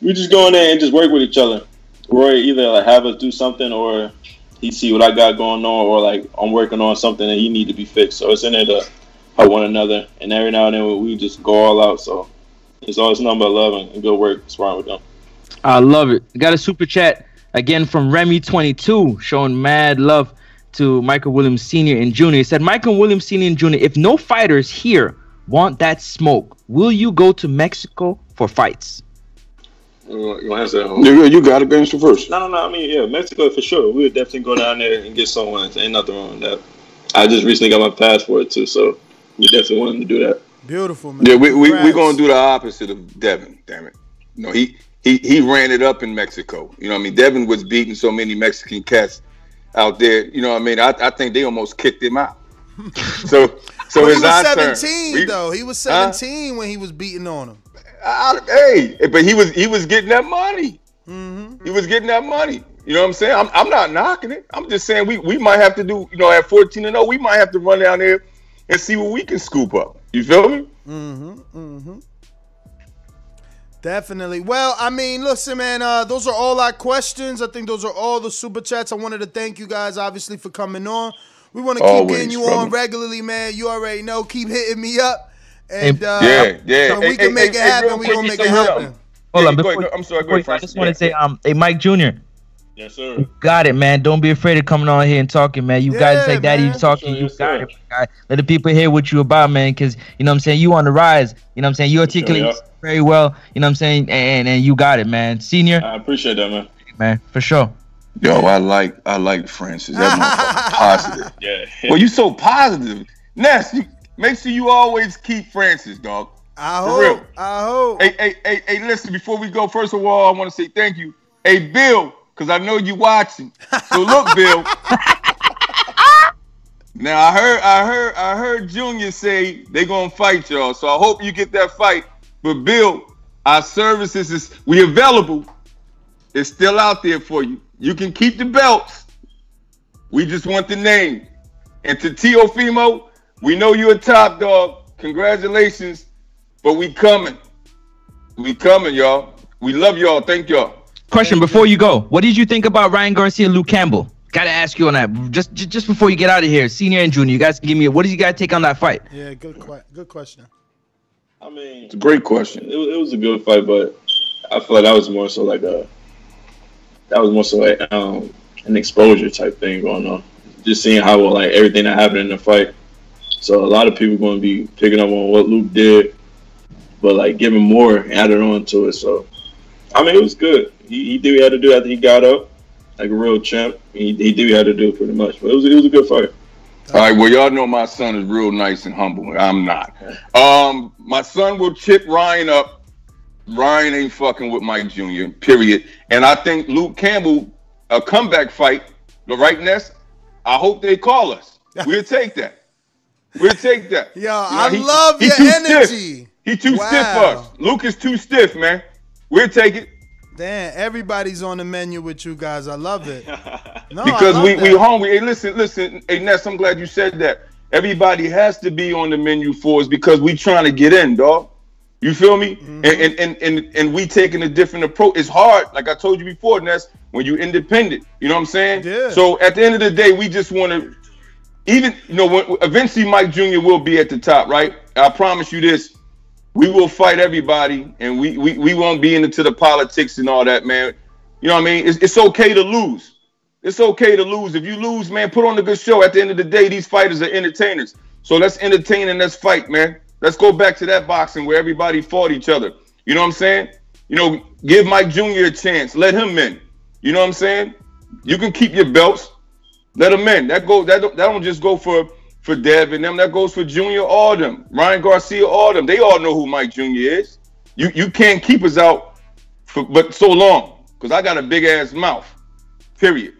we just go in there and just work with each other. Roy either like have us do something or he see what I got going on or like I'm working on something that he need to be fixed. So it's in there to help one another. And every now and then we just go all out. So it's always number eleven and good work sparring with them. I love it. Got a super chat again from Remy22 showing mad love to Michael Williams Sr. and Jr. He said, Michael Williams Sr. and Jr., if no fighters here want that smoke, will you go to Mexico for fights? You want to answer that? You, you got it, gangster first. No, no, no. I mean, yeah, Mexico for sure. We would definitely go down there and get someone. Ain't nothing wrong with that. I just recently got my passport too, so we definitely wanted to do that. Beautiful, man. Yeah, we we we Congrats. gonna do the opposite of Devin. Damn it. No, he he he ran it up in Mexico. You know what I mean? Devin was beating so many Mexican cats out there. You know what I mean? I, I think they almost kicked him out. so so But he was our turn. 17 though. He was Huh? 17 when he was beating on him. I- hey, but he was he was getting that money. Mm-hmm. He was getting that money. You know what I'm saying? I'm, I'm not knocking it. I'm just saying we, we might have to do, you know, at 14 and 0, we might have to run down there and see what we can scoop up. You feel me? Mm-hmm. Mm-hmm. Definitely. Well, I mean, listen, man. Uh, those are all our questions. I think those are all the super chats. I wanted to thank you guys, obviously, for coming on. We want to keep Always, getting you brother. on regularly, man. You already know. Keep hitting me up, and uh, yeah, yeah. when we Hey, can hey, make hey, it happen. real we quick, gonna make it something. happen. Hold Yeah, on, before, ahead. I'm sorry, go ahead, I Francis. just want to Yeah. say, um, hey, Mike Jr., Yes, sir. You got it, man. Don't be afraid of coming on here and talking, man. You got Yeah, to say, Daddy, you man. talking. Sure, you yes, got sir. it, my guy. Let the people hear what you about, man. Because you know what I'm saying. You on the rise. You know what I'm saying. You articulate yeah. very well. You know what I'm saying. And and you got it, man. Senior, I appreciate that, man. man, for sure. Yo, I like I like Francis. That's motherfucker positive. Yeah. Well, you so positive. Ness, you make sure you always keep Francis, dog. I For hope. real. I hope. Hey, hey, hey, hey, listen, before we go, first of all, I want to say thank you. Hey, Bill, because I know you watching. So look, Bill. now I heard I heard I heard Junior say they gonna fight y'all. So I hope you get that fight. But Bill, our services is we available. It's still out there for you. You can keep the belts. We just want the name. And to Teofimo, we know you're a top dog. Congratulations. But we coming. We coming, y'all. We love y'all. Thank y'all. Question before you go. What did you think about Ryan Garcia and Luke Campbell? Got to ask you on that. Just, just just before you get out of here, senior and junior, you guys give me. What did you guys take on that fight? Yeah, good que- good question. I mean, It's a great question. it, was- it was a good fight, but I feel like that was more so like a that was more so like um, an exposure type thing going on. Just seeing how like everything that happened in the fight. So a lot of people going to be picking up on what Luke did, but like giving more added on to it. So I mean, it was good. He, he did what he had to do after he got up, like a real champ. He, he did what he had to do pretty much. But it was it was a good fight. All right, well, y'all know my son is real nice and humble. I'm not. Um, my son will chip Ryan up. Ryan ain't fucking with Mike Jr. Period. And I think Luke Campbell, a comeback fight, the right Ness. I hope they call us. We'll take that. We'll take that. Yo, You know, I he- love he your too stiff. energy. He too stiff for us. Luke is too stiff, man. We'll take it Damn, everybody's on the menu with you guys. I love it. No, because love we that. we hungry. Hey, listen, listen. Hey, Ness, I'm glad you said that. Everybody has to be on the menu for us because we trying to get in, dog. You feel me? Mm-hmm. And, and and and and we taking a different approach. It's hard, like I told you before, Ness. When you independent, you know what I'm saying? Yeah. So at the end of the day, we just want to, even you know, when, eventually Mike Jr. will be at the top, right? I promise you this. We will fight everybody, and we we, we won't be into the politics and all that, man. You know what I mean? It's, it's okay to lose. It's okay to lose. If you lose, man, put on a good show. At the end of the day, these fighters are entertainers. So let's entertain and let's fight, man. Let's go back to that boxing where everybody fought each other. You know what I'm saying? You know, give Mike Jr. a chance. Let him in. You know what I'm saying? You can keep your belts. Let him in. That go that don't, that don't just go for for Dev and them. That goes for Junior, all them. Ryan Garcia, all them. They all know who Mike Jr. is. You you can't keep us out for but so long because I got a big ass mouth. Period.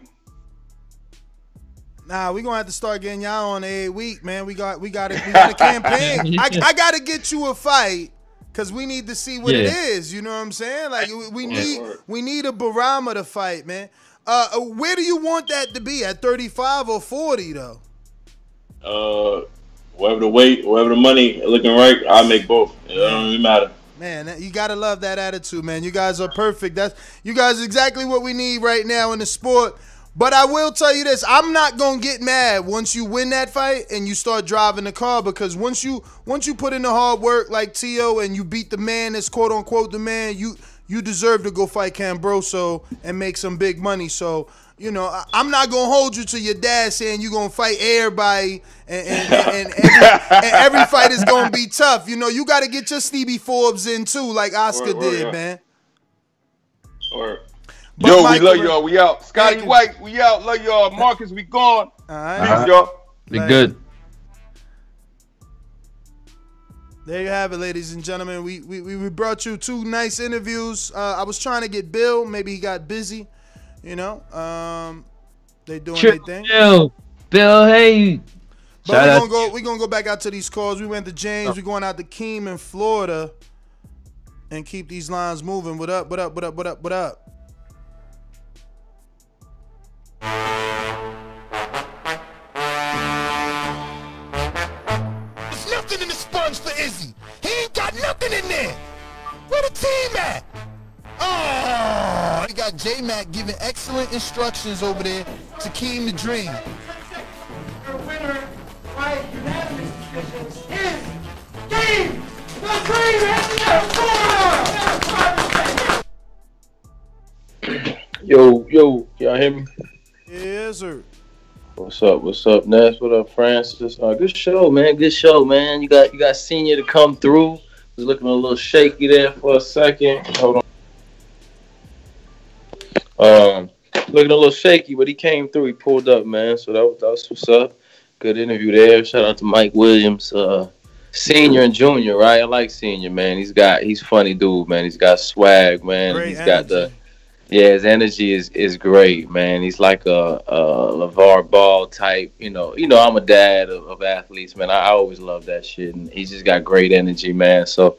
Nah, we gonna have to start getting y'all on a week, man. We got we got it. We got a campaign. I, I gotta get you a fight because we need to see what it Yeah. is. You know what I'm saying? Like we, we need we need a barometer fight, man. Uh, where do you want that to be? At 35 or 40 though? Uh, whatever the weight, whatever the money looking right, I make both. It don't really matter. Man, you gotta love that attitude, man. You guys are perfect. That's you guys are exactly what we need right now in the sport. But I will tell you this: I'm not gonna get mad once you win that fight and you start driving the car because once you once you put in the hard work like Tio and you beat the man that's quote unquote the man, you you deserve to go fight Cambroso and make some big money. So. You know, I- I'm not gonna hold you to your dad saying you're gonna fight everybody, and, and, and, and every, and every fight is gonna be tough. You know, you got to get your Stevie Forbes in too, like Oscar Word, word, did, yeah. man. Or But Yo, Michael- we love y'all. We out. Scotty Thank you. White, we out. Love y'all. Marcus, we gone. All right. Peace, y'all. Be good. There you have it, ladies and gentlemen. We we, we brought you two nice interviews. Uh, I was trying to get Bill. Maybe he got busy. You know, um, they doing their Chill, thing. Bill. Bill, hey. But we're gonna go. We're gonna go back out to these calls. We went to James. We're going out to Keem in Florida, and keep these lines moving. What up? What up? What up? What up? What up? Where the team at? Oh, we got J Mac giving excellent instructions over there to Keem the Dream. Your winner by unanimous decision is Game the Dream Green Florida! Yo, yo, y'all hear me? Yes, sir. What's up? What's up, Ness? What up, Francis? Uh, good show, man. Good show, man. You got you got senior to come through. Looking a little shaky there for a second. Hold on. Um, looking a little shaky, but he came through. He pulled up, man. So that was, that was what's up. Good interview there. Shout out to Mike Williams, uh, senior and junior, right? I like senior, man. He's got he's funny dude, man. He's got swag, man. Great He's energy. got the yeah, his energy is is great, man. He's like a, a LaVar Ball type, you know. You know, I'm a dad of, of athletes, man. I, I always love that shit, and he's just got great energy, man. So,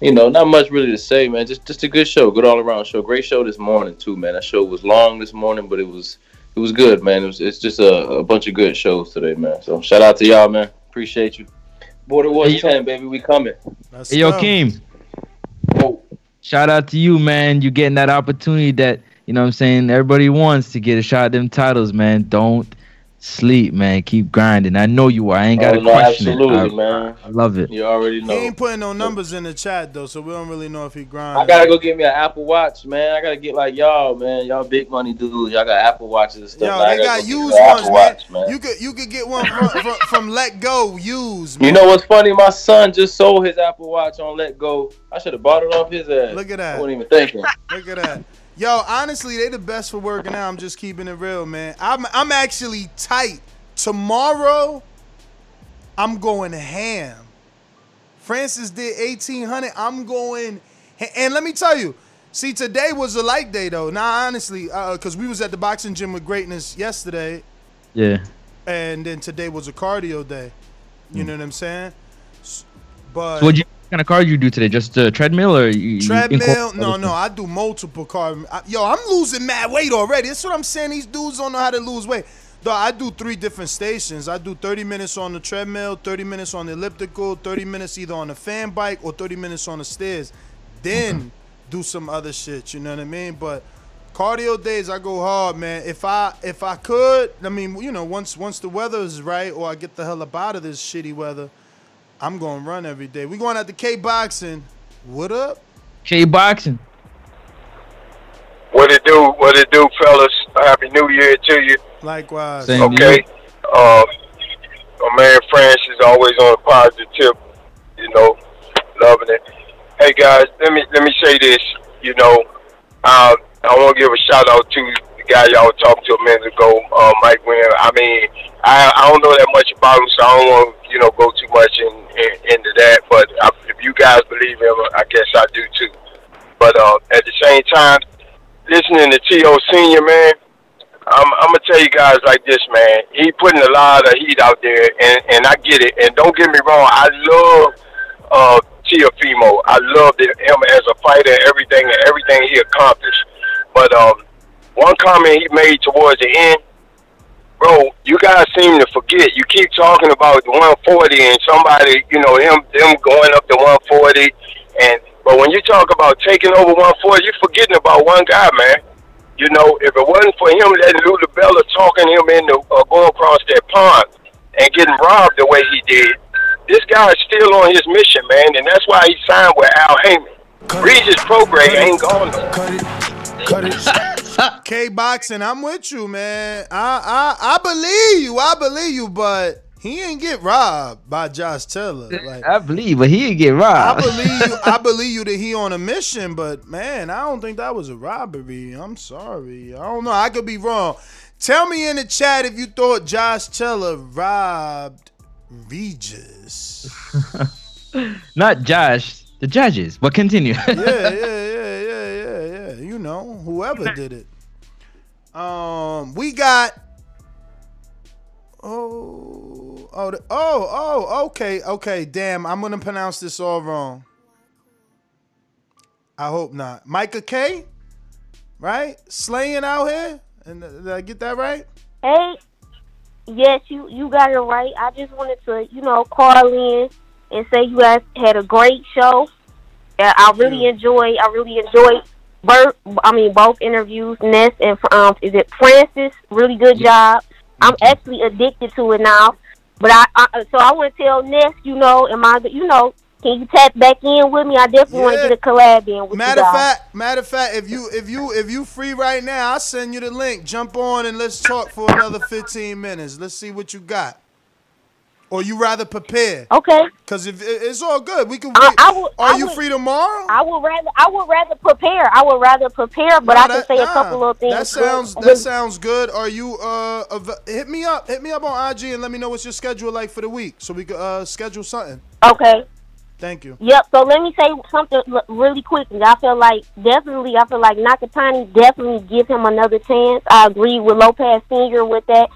you know, not much really to say, man. Just just a good show, good all around show. Great show this morning too, man. That show was long this morning, but it was it was good, man. It was it's just a, a bunch of good shows today, man. So shout out to y'all, man. Appreciate you. Border Wars 10, baby, we coming. Hey, yo, go. Keem. Shout out to you, man. You getting that opportunity that, you know what I'm saying, everybody wants to get a shot at them titles, man. Don't sleep, man. Keep grinding. I know you are. I ain't got to Oh, no, question absolutely, it. I, man. I love it. You already know. He know. ain't putting no numbers in the chat though, so we don't really know if he grinding. I gotta go get me an Apple Watch, man. I gotta get like y'all, man. Y'all big money dudes. Y'all got Apple Watches and stuff. Yo, Now I they gotta go used an ones, Apple man. Watch, man. You could you could get one from, from, from letgo used. Man. You know what's funny? My son just sold his Apple Watch on letgo. I should have bought it off his ass. Look at that. I wasn't even thinking. Look at that. Yo, honestly, they the best for working out. I'm just keeping it real, man. I'm I'm actually tight. Tomorrow, I'm going ham. Francis did 1800. I'm going, and let me tell you. See, today was a light day though. Now, honestly, uh, because we was at the boxing gym with greatness yesterday, Yeah. and then today was a cardio day. You mm. know what I'm saying? But So what you kind of card you do today? Just a treadmill or you, you Treadmill? incorporate No, no, I do multiple carb. I, yo, I'm losing mad weight already. That's what I'm saying. These dudes don't know how to lose weight. Though I do three different stations. I do 30 minutes on the treadmill, 30 minutes on the elliptical, 30 minutes either on the fan bike or 30 minutes on the stairs. Then do some other shit. You know what I mean? But cardio days, I go hard, man. If I if I could, I mean, you know, once once the weather is right or I get the hell up out of this shitty weather, I'm going to run every day. We going out to K boxing. What up? K boxing. What it do? What it do, fellas? Happy New Year to you. Likewise. Same to okay. Um, my man France is always on a positive tip. You know, loving it. Hey guys, let me let me say this. You know, uh, I want to give a shout out to the guy y'all were talking to a minute ago, uh, Mike Wynn. I mean, I I don't know that much about him, so I don't want to you know go too much in, in into that. But I, if you guys believe him, I guess I do too. But uh, at the same time, listening to T.O. Senior, man, I'm, I'm gonna tell you guys like this, man. He putting a lot of heat out there, and and I get it. And don't get me wrong, I love uh, Teofimo. I love him as a fighter, everything and everything he accomplished. But um, one comment he made towards the end, bro, you guys seem to forget. You keep talking about the 140 and somebody, you know, him them going up to 140, and but when you talk about taking over 140, you're forgetting about one guy, man. You know, if it wasn't for him letting Lou DiBella talking him into uh, going across that pond and getting robbed the way he did, this guy is still on his mission, man, and that's why he signed with Al Haymon. Regis Prograis ain't gone. K boxing, I'm with you, man. I I I believe you. I believe you, but he ain't get robbed by Josh Taylor. Like I believe, but he didn't get I robbed. believe you. I believe you that he on a mission, but man, I don't think that was a robbery. I'm sorry. I don't know. I could be wrong. Tell me in the chat if you thought Josh Taylor robbed Regis. Not Josh, the judges. But continue. yeah, yeah, yeah, yeah, yeah, yeah. You know, whoever did it. Um, we got. Oh, oh, oh, oh. Okay, okay. Damn, I'm gonna pronounce this all wrong. I hope not. Micah K, right? Slaying out here. And uh, did I get that right? Hey, yes, you you got it right. I just wanted to, you know, call in and say you guys had a great show. Yeah, I really enjoy. I really enjoyed. Bert, I mean, both interviews. Ness and um, is it Francis? Really good job. I'm actually addicted to it now. But I, I so I want to tell Ness, you know, and my, you know, can you tap back in with me? I definitely want to get a collab in with Matter you of fact, matter of fact, if you if you if you free right now, I'll send you the link. Jump on and let's talk for another 15 minutes. Let's see what you got. Or you rather prepare? Okay. Cause if it's all good, we can. I. I would, Are I you would- free tomorrow? I would rather I would rather prepare. I would rather prepare, but No, I can say a couple of things. That sounds that sounds good. Are you uh av- hit me up hit me up on IG and let me know what's your schedule like for the week so we could uh schedule something. Okay. Thank you. Yep. So let me say something really quickly. I feel like definitely, I feel like Nakatani definitely give him another chance. I agree with Lopez Senior with that,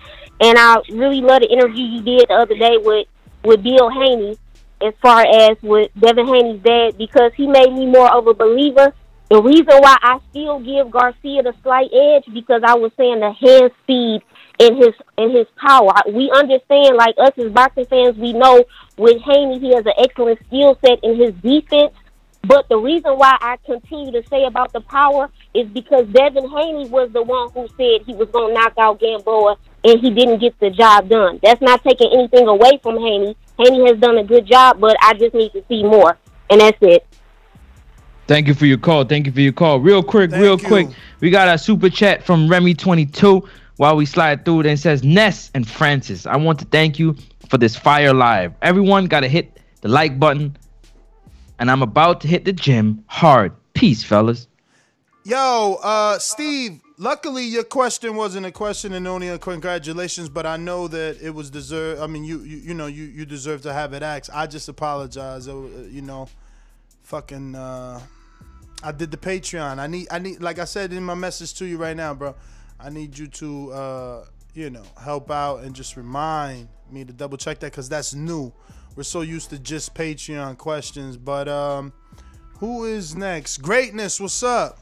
and I really love the interview you did the other day with with Bill Haney, as far as with Devin Haney's dad, because he made me more of a believer. The reason why I still give Garcia the slight edge because I was saying the hand speed in his in his power. We understand, like us as boxing fans, we know with Haney he has an excellent skill set in his defense. But the reason why I continue to say about the power is because Devin Haney was the one who said he was going to knock out Gamboa, and he didn't get the job done. That's not taking anything away from Haney. Haney has done a good job, but I just need to see more, and that's it. Thank you for your call. Thank you for your call. Real quick, real quick. We got a super chat from Remy22 while we slide through it and it says Ness and Francis. I want to thank you for this fire live. Everyone gotta hit the like button. And I'm about to hit the gym hard. Peace, fellas. Yo, uh, Steve. Luckily, your question wasn't a question and only a congratulations, but I know that it was deserved. I mean, you, you, you know, you, you deserve to have it asked. I just apologize. Uh, you know, fucking. Uh, I did the Patreon. I need, I need, like I said in my message to you right now, bro. I need you to, uh, you know, help out and just remind me to double check that because that's new. We're so used to just Patreon questions, but um, who is next? Greatness, what's up?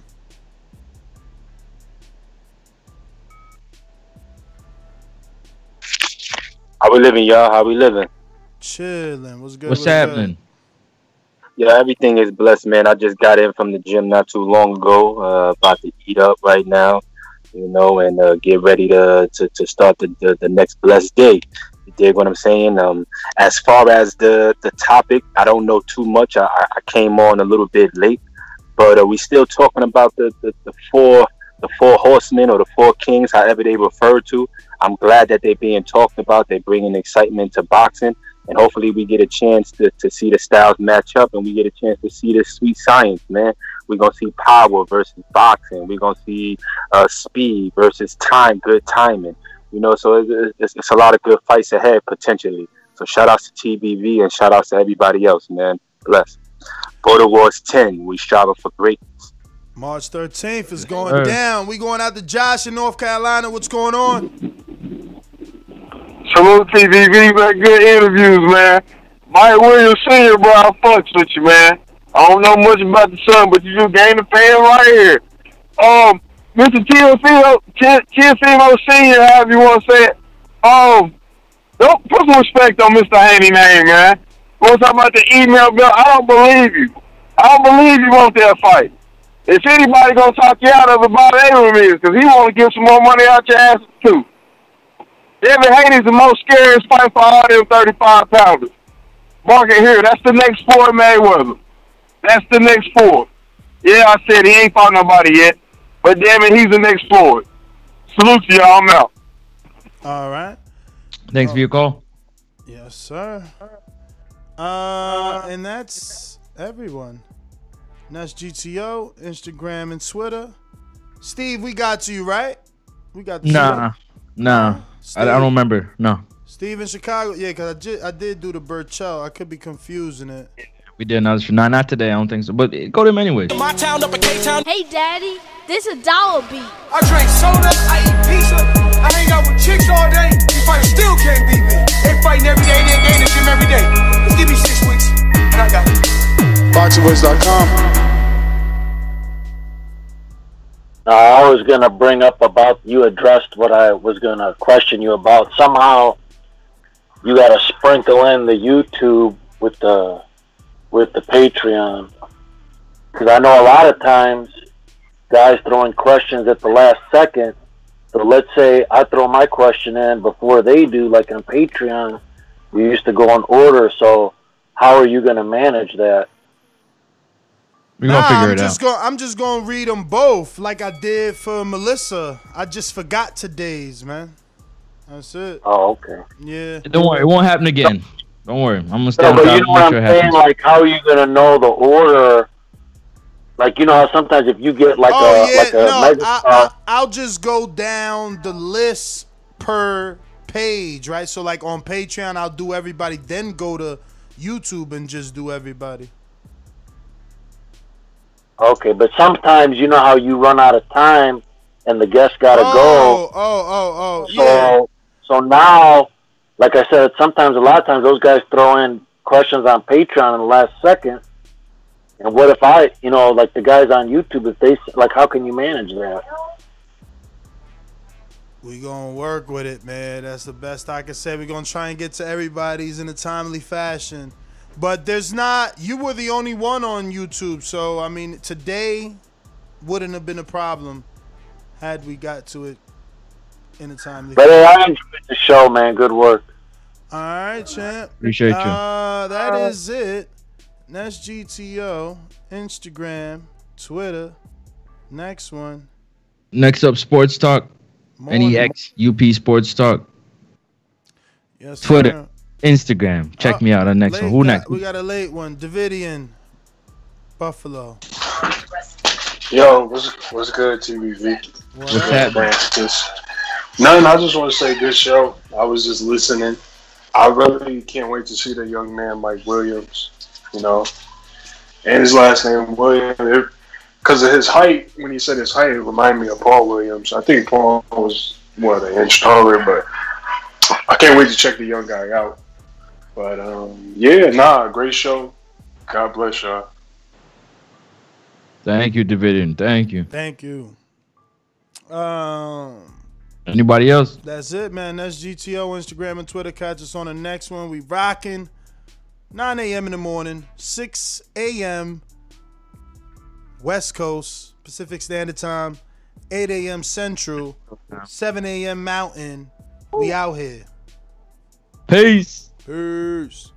How we living, y'all? How we living? Chilling. What's good? What's good? happening? Yeah, everything is blessed, man. I just got in from the gym not too long ago. Uh, about to eat up right now, you know, and uh, get ready to to, to start the, the the next blessed day. You dig what I'm saying? Um, as far as the the topic, I don't know too much. I, I I came on a little bit late, but uh, we still talking about the, the the four the four horsemen or the four kings, however they refer to. I'm glad that they're being talked about. They're bringing excitement to boxing, and hopefully we get a chance to, to see the styles match up, and we get a chance to see the sweet science, man. We're gonna see power versus boxing. We're gonna see uh, speed versus time, good timing. You know, so it's, it's, it's a lot of good fights ahead potentially. So shout outs to TBV and shout outs to everybody else, man. Bless. Border Wars 10. We striving for greatness. March 13th is going Sir. down. We going out to Josh in North Carolina. What's going on? Salute TVV, man. Good interviews, man. Mike Williams Sr., bro, I fucks with you, man. I don't know much about the son, but you just gained a fan right here. Um, Mr. Teofimo, Teofimo Sr., however you want to say it. Um, don't put some respect on Mr. Haney name, man. Want to talk about the email bill? I don't believe you. I don't believe you want that fight. If anybody gonna talk you out of it, Bob Arum is, because he want to give some more money out your ass too. Devin Haney's the most scariest fight for all them 35 pounders. Mark it here. That's the next Floyd Mayweather. That's the next Floyd. Yeah, I said he ain't fought nobody yet, but damn it, he's the next Floyd. Salute to y'all. I'm out. All right. Thanks for your call. Yes, sir. Uh, and that's everyone. And that's GTO, Instagram, and Twitter. Steve, we got to you, right? We got the Nah, nah. I, I don't remember. No, Steve in Chicago. Yeah, because I, ju- I did do the Berchelt. I could be confusing it. we did another show. Nah, not today. I don't think so. But go to him anyway. My town up in K-Town. Hey, Daddy, this a dollar beat. I drink soda, I eat pizza, I hang out with chicks all day. These fighters still can't beat me. They fighting every day, they they in the gym every day. Just give me six weeks, and I got it. Uh, I was going to bring up about you addressed what I was going to question you about. Somehow you got to sprinkle in the YouTube with the with the Patreon because I know a lot of times guys throwing questions at the last second. So let's say I throw my question in before they do, like on Patreon. We used to go in order. So how are you going to manage that? We're gonna Nah, figure I'm it just out. Gonna, I'm just gonna read them both like I did for Melissa. I just forgot today's, man. That's it. Oh, okay. Yeah. Don't worry, it won't happen again. Don't worry, I'm gonna stay No, on but top. you know make what I'm it saying? happens. Like, how are you going to know the order? Like, you know how sometimes if you get like oh a yeah, like a no, mega I, I, I'll just go down the list per page, right? So like on Patreon, I'll do everybody, then go to YouTube and just do everybody. Okay, but sometimes you know how you run out of time and the guest got to oh, go. Oh, oh, oh, So, yeah. so now, like I said, sometimes a lot of times those guys throw in questions on Patreon in the last second. And what if I, you know, like the guys on YouTube, if they like, how can you manage that? We gonna work with it, man. That's the best I can say. We're gonna try and get to everybody's in a timely fashion. But there's not. You were the only one on YouTube, so I mean, today wouldn't have been a problem had we got to it in a timely. But hey, I enjoyed the show, man. Good work. All right, champ. Appreciate you. Uh, that is it. That's GTO, Instagram, Twitter. Next one. Next up, sports talk. Morning. NEX UP Sports Talk. Yes, Twitter, sir. Instagram. Check me out on next Late one. Who got- next? We got a late one. Davidian, Buffalo. Yo, what's what's good, TVV? What's happening? Just nothing. I just want to say good show. I was just listening. I really can't wait to see the young man Mike Williams. You know, and his last name Williams. Because of his height, when he said his height, it reminded me of Paul Williams. I think Paul was what an inch taller, but I can't wait to check the young guy out. But um, yeah, nah, great show. God bless y'all. Thank you, Davidian. Thank you. Thank you. Um, Anybody else? that's it, man. That's GTO, Instagram, and Twitter. Catch us on the next one. We rocking 9 a.m. in the morning, 6 a.m. West Coast, Pacific Standard Time, 8 a.m. Central, 7 a.m. Mountain. We out here. Peace. Peace.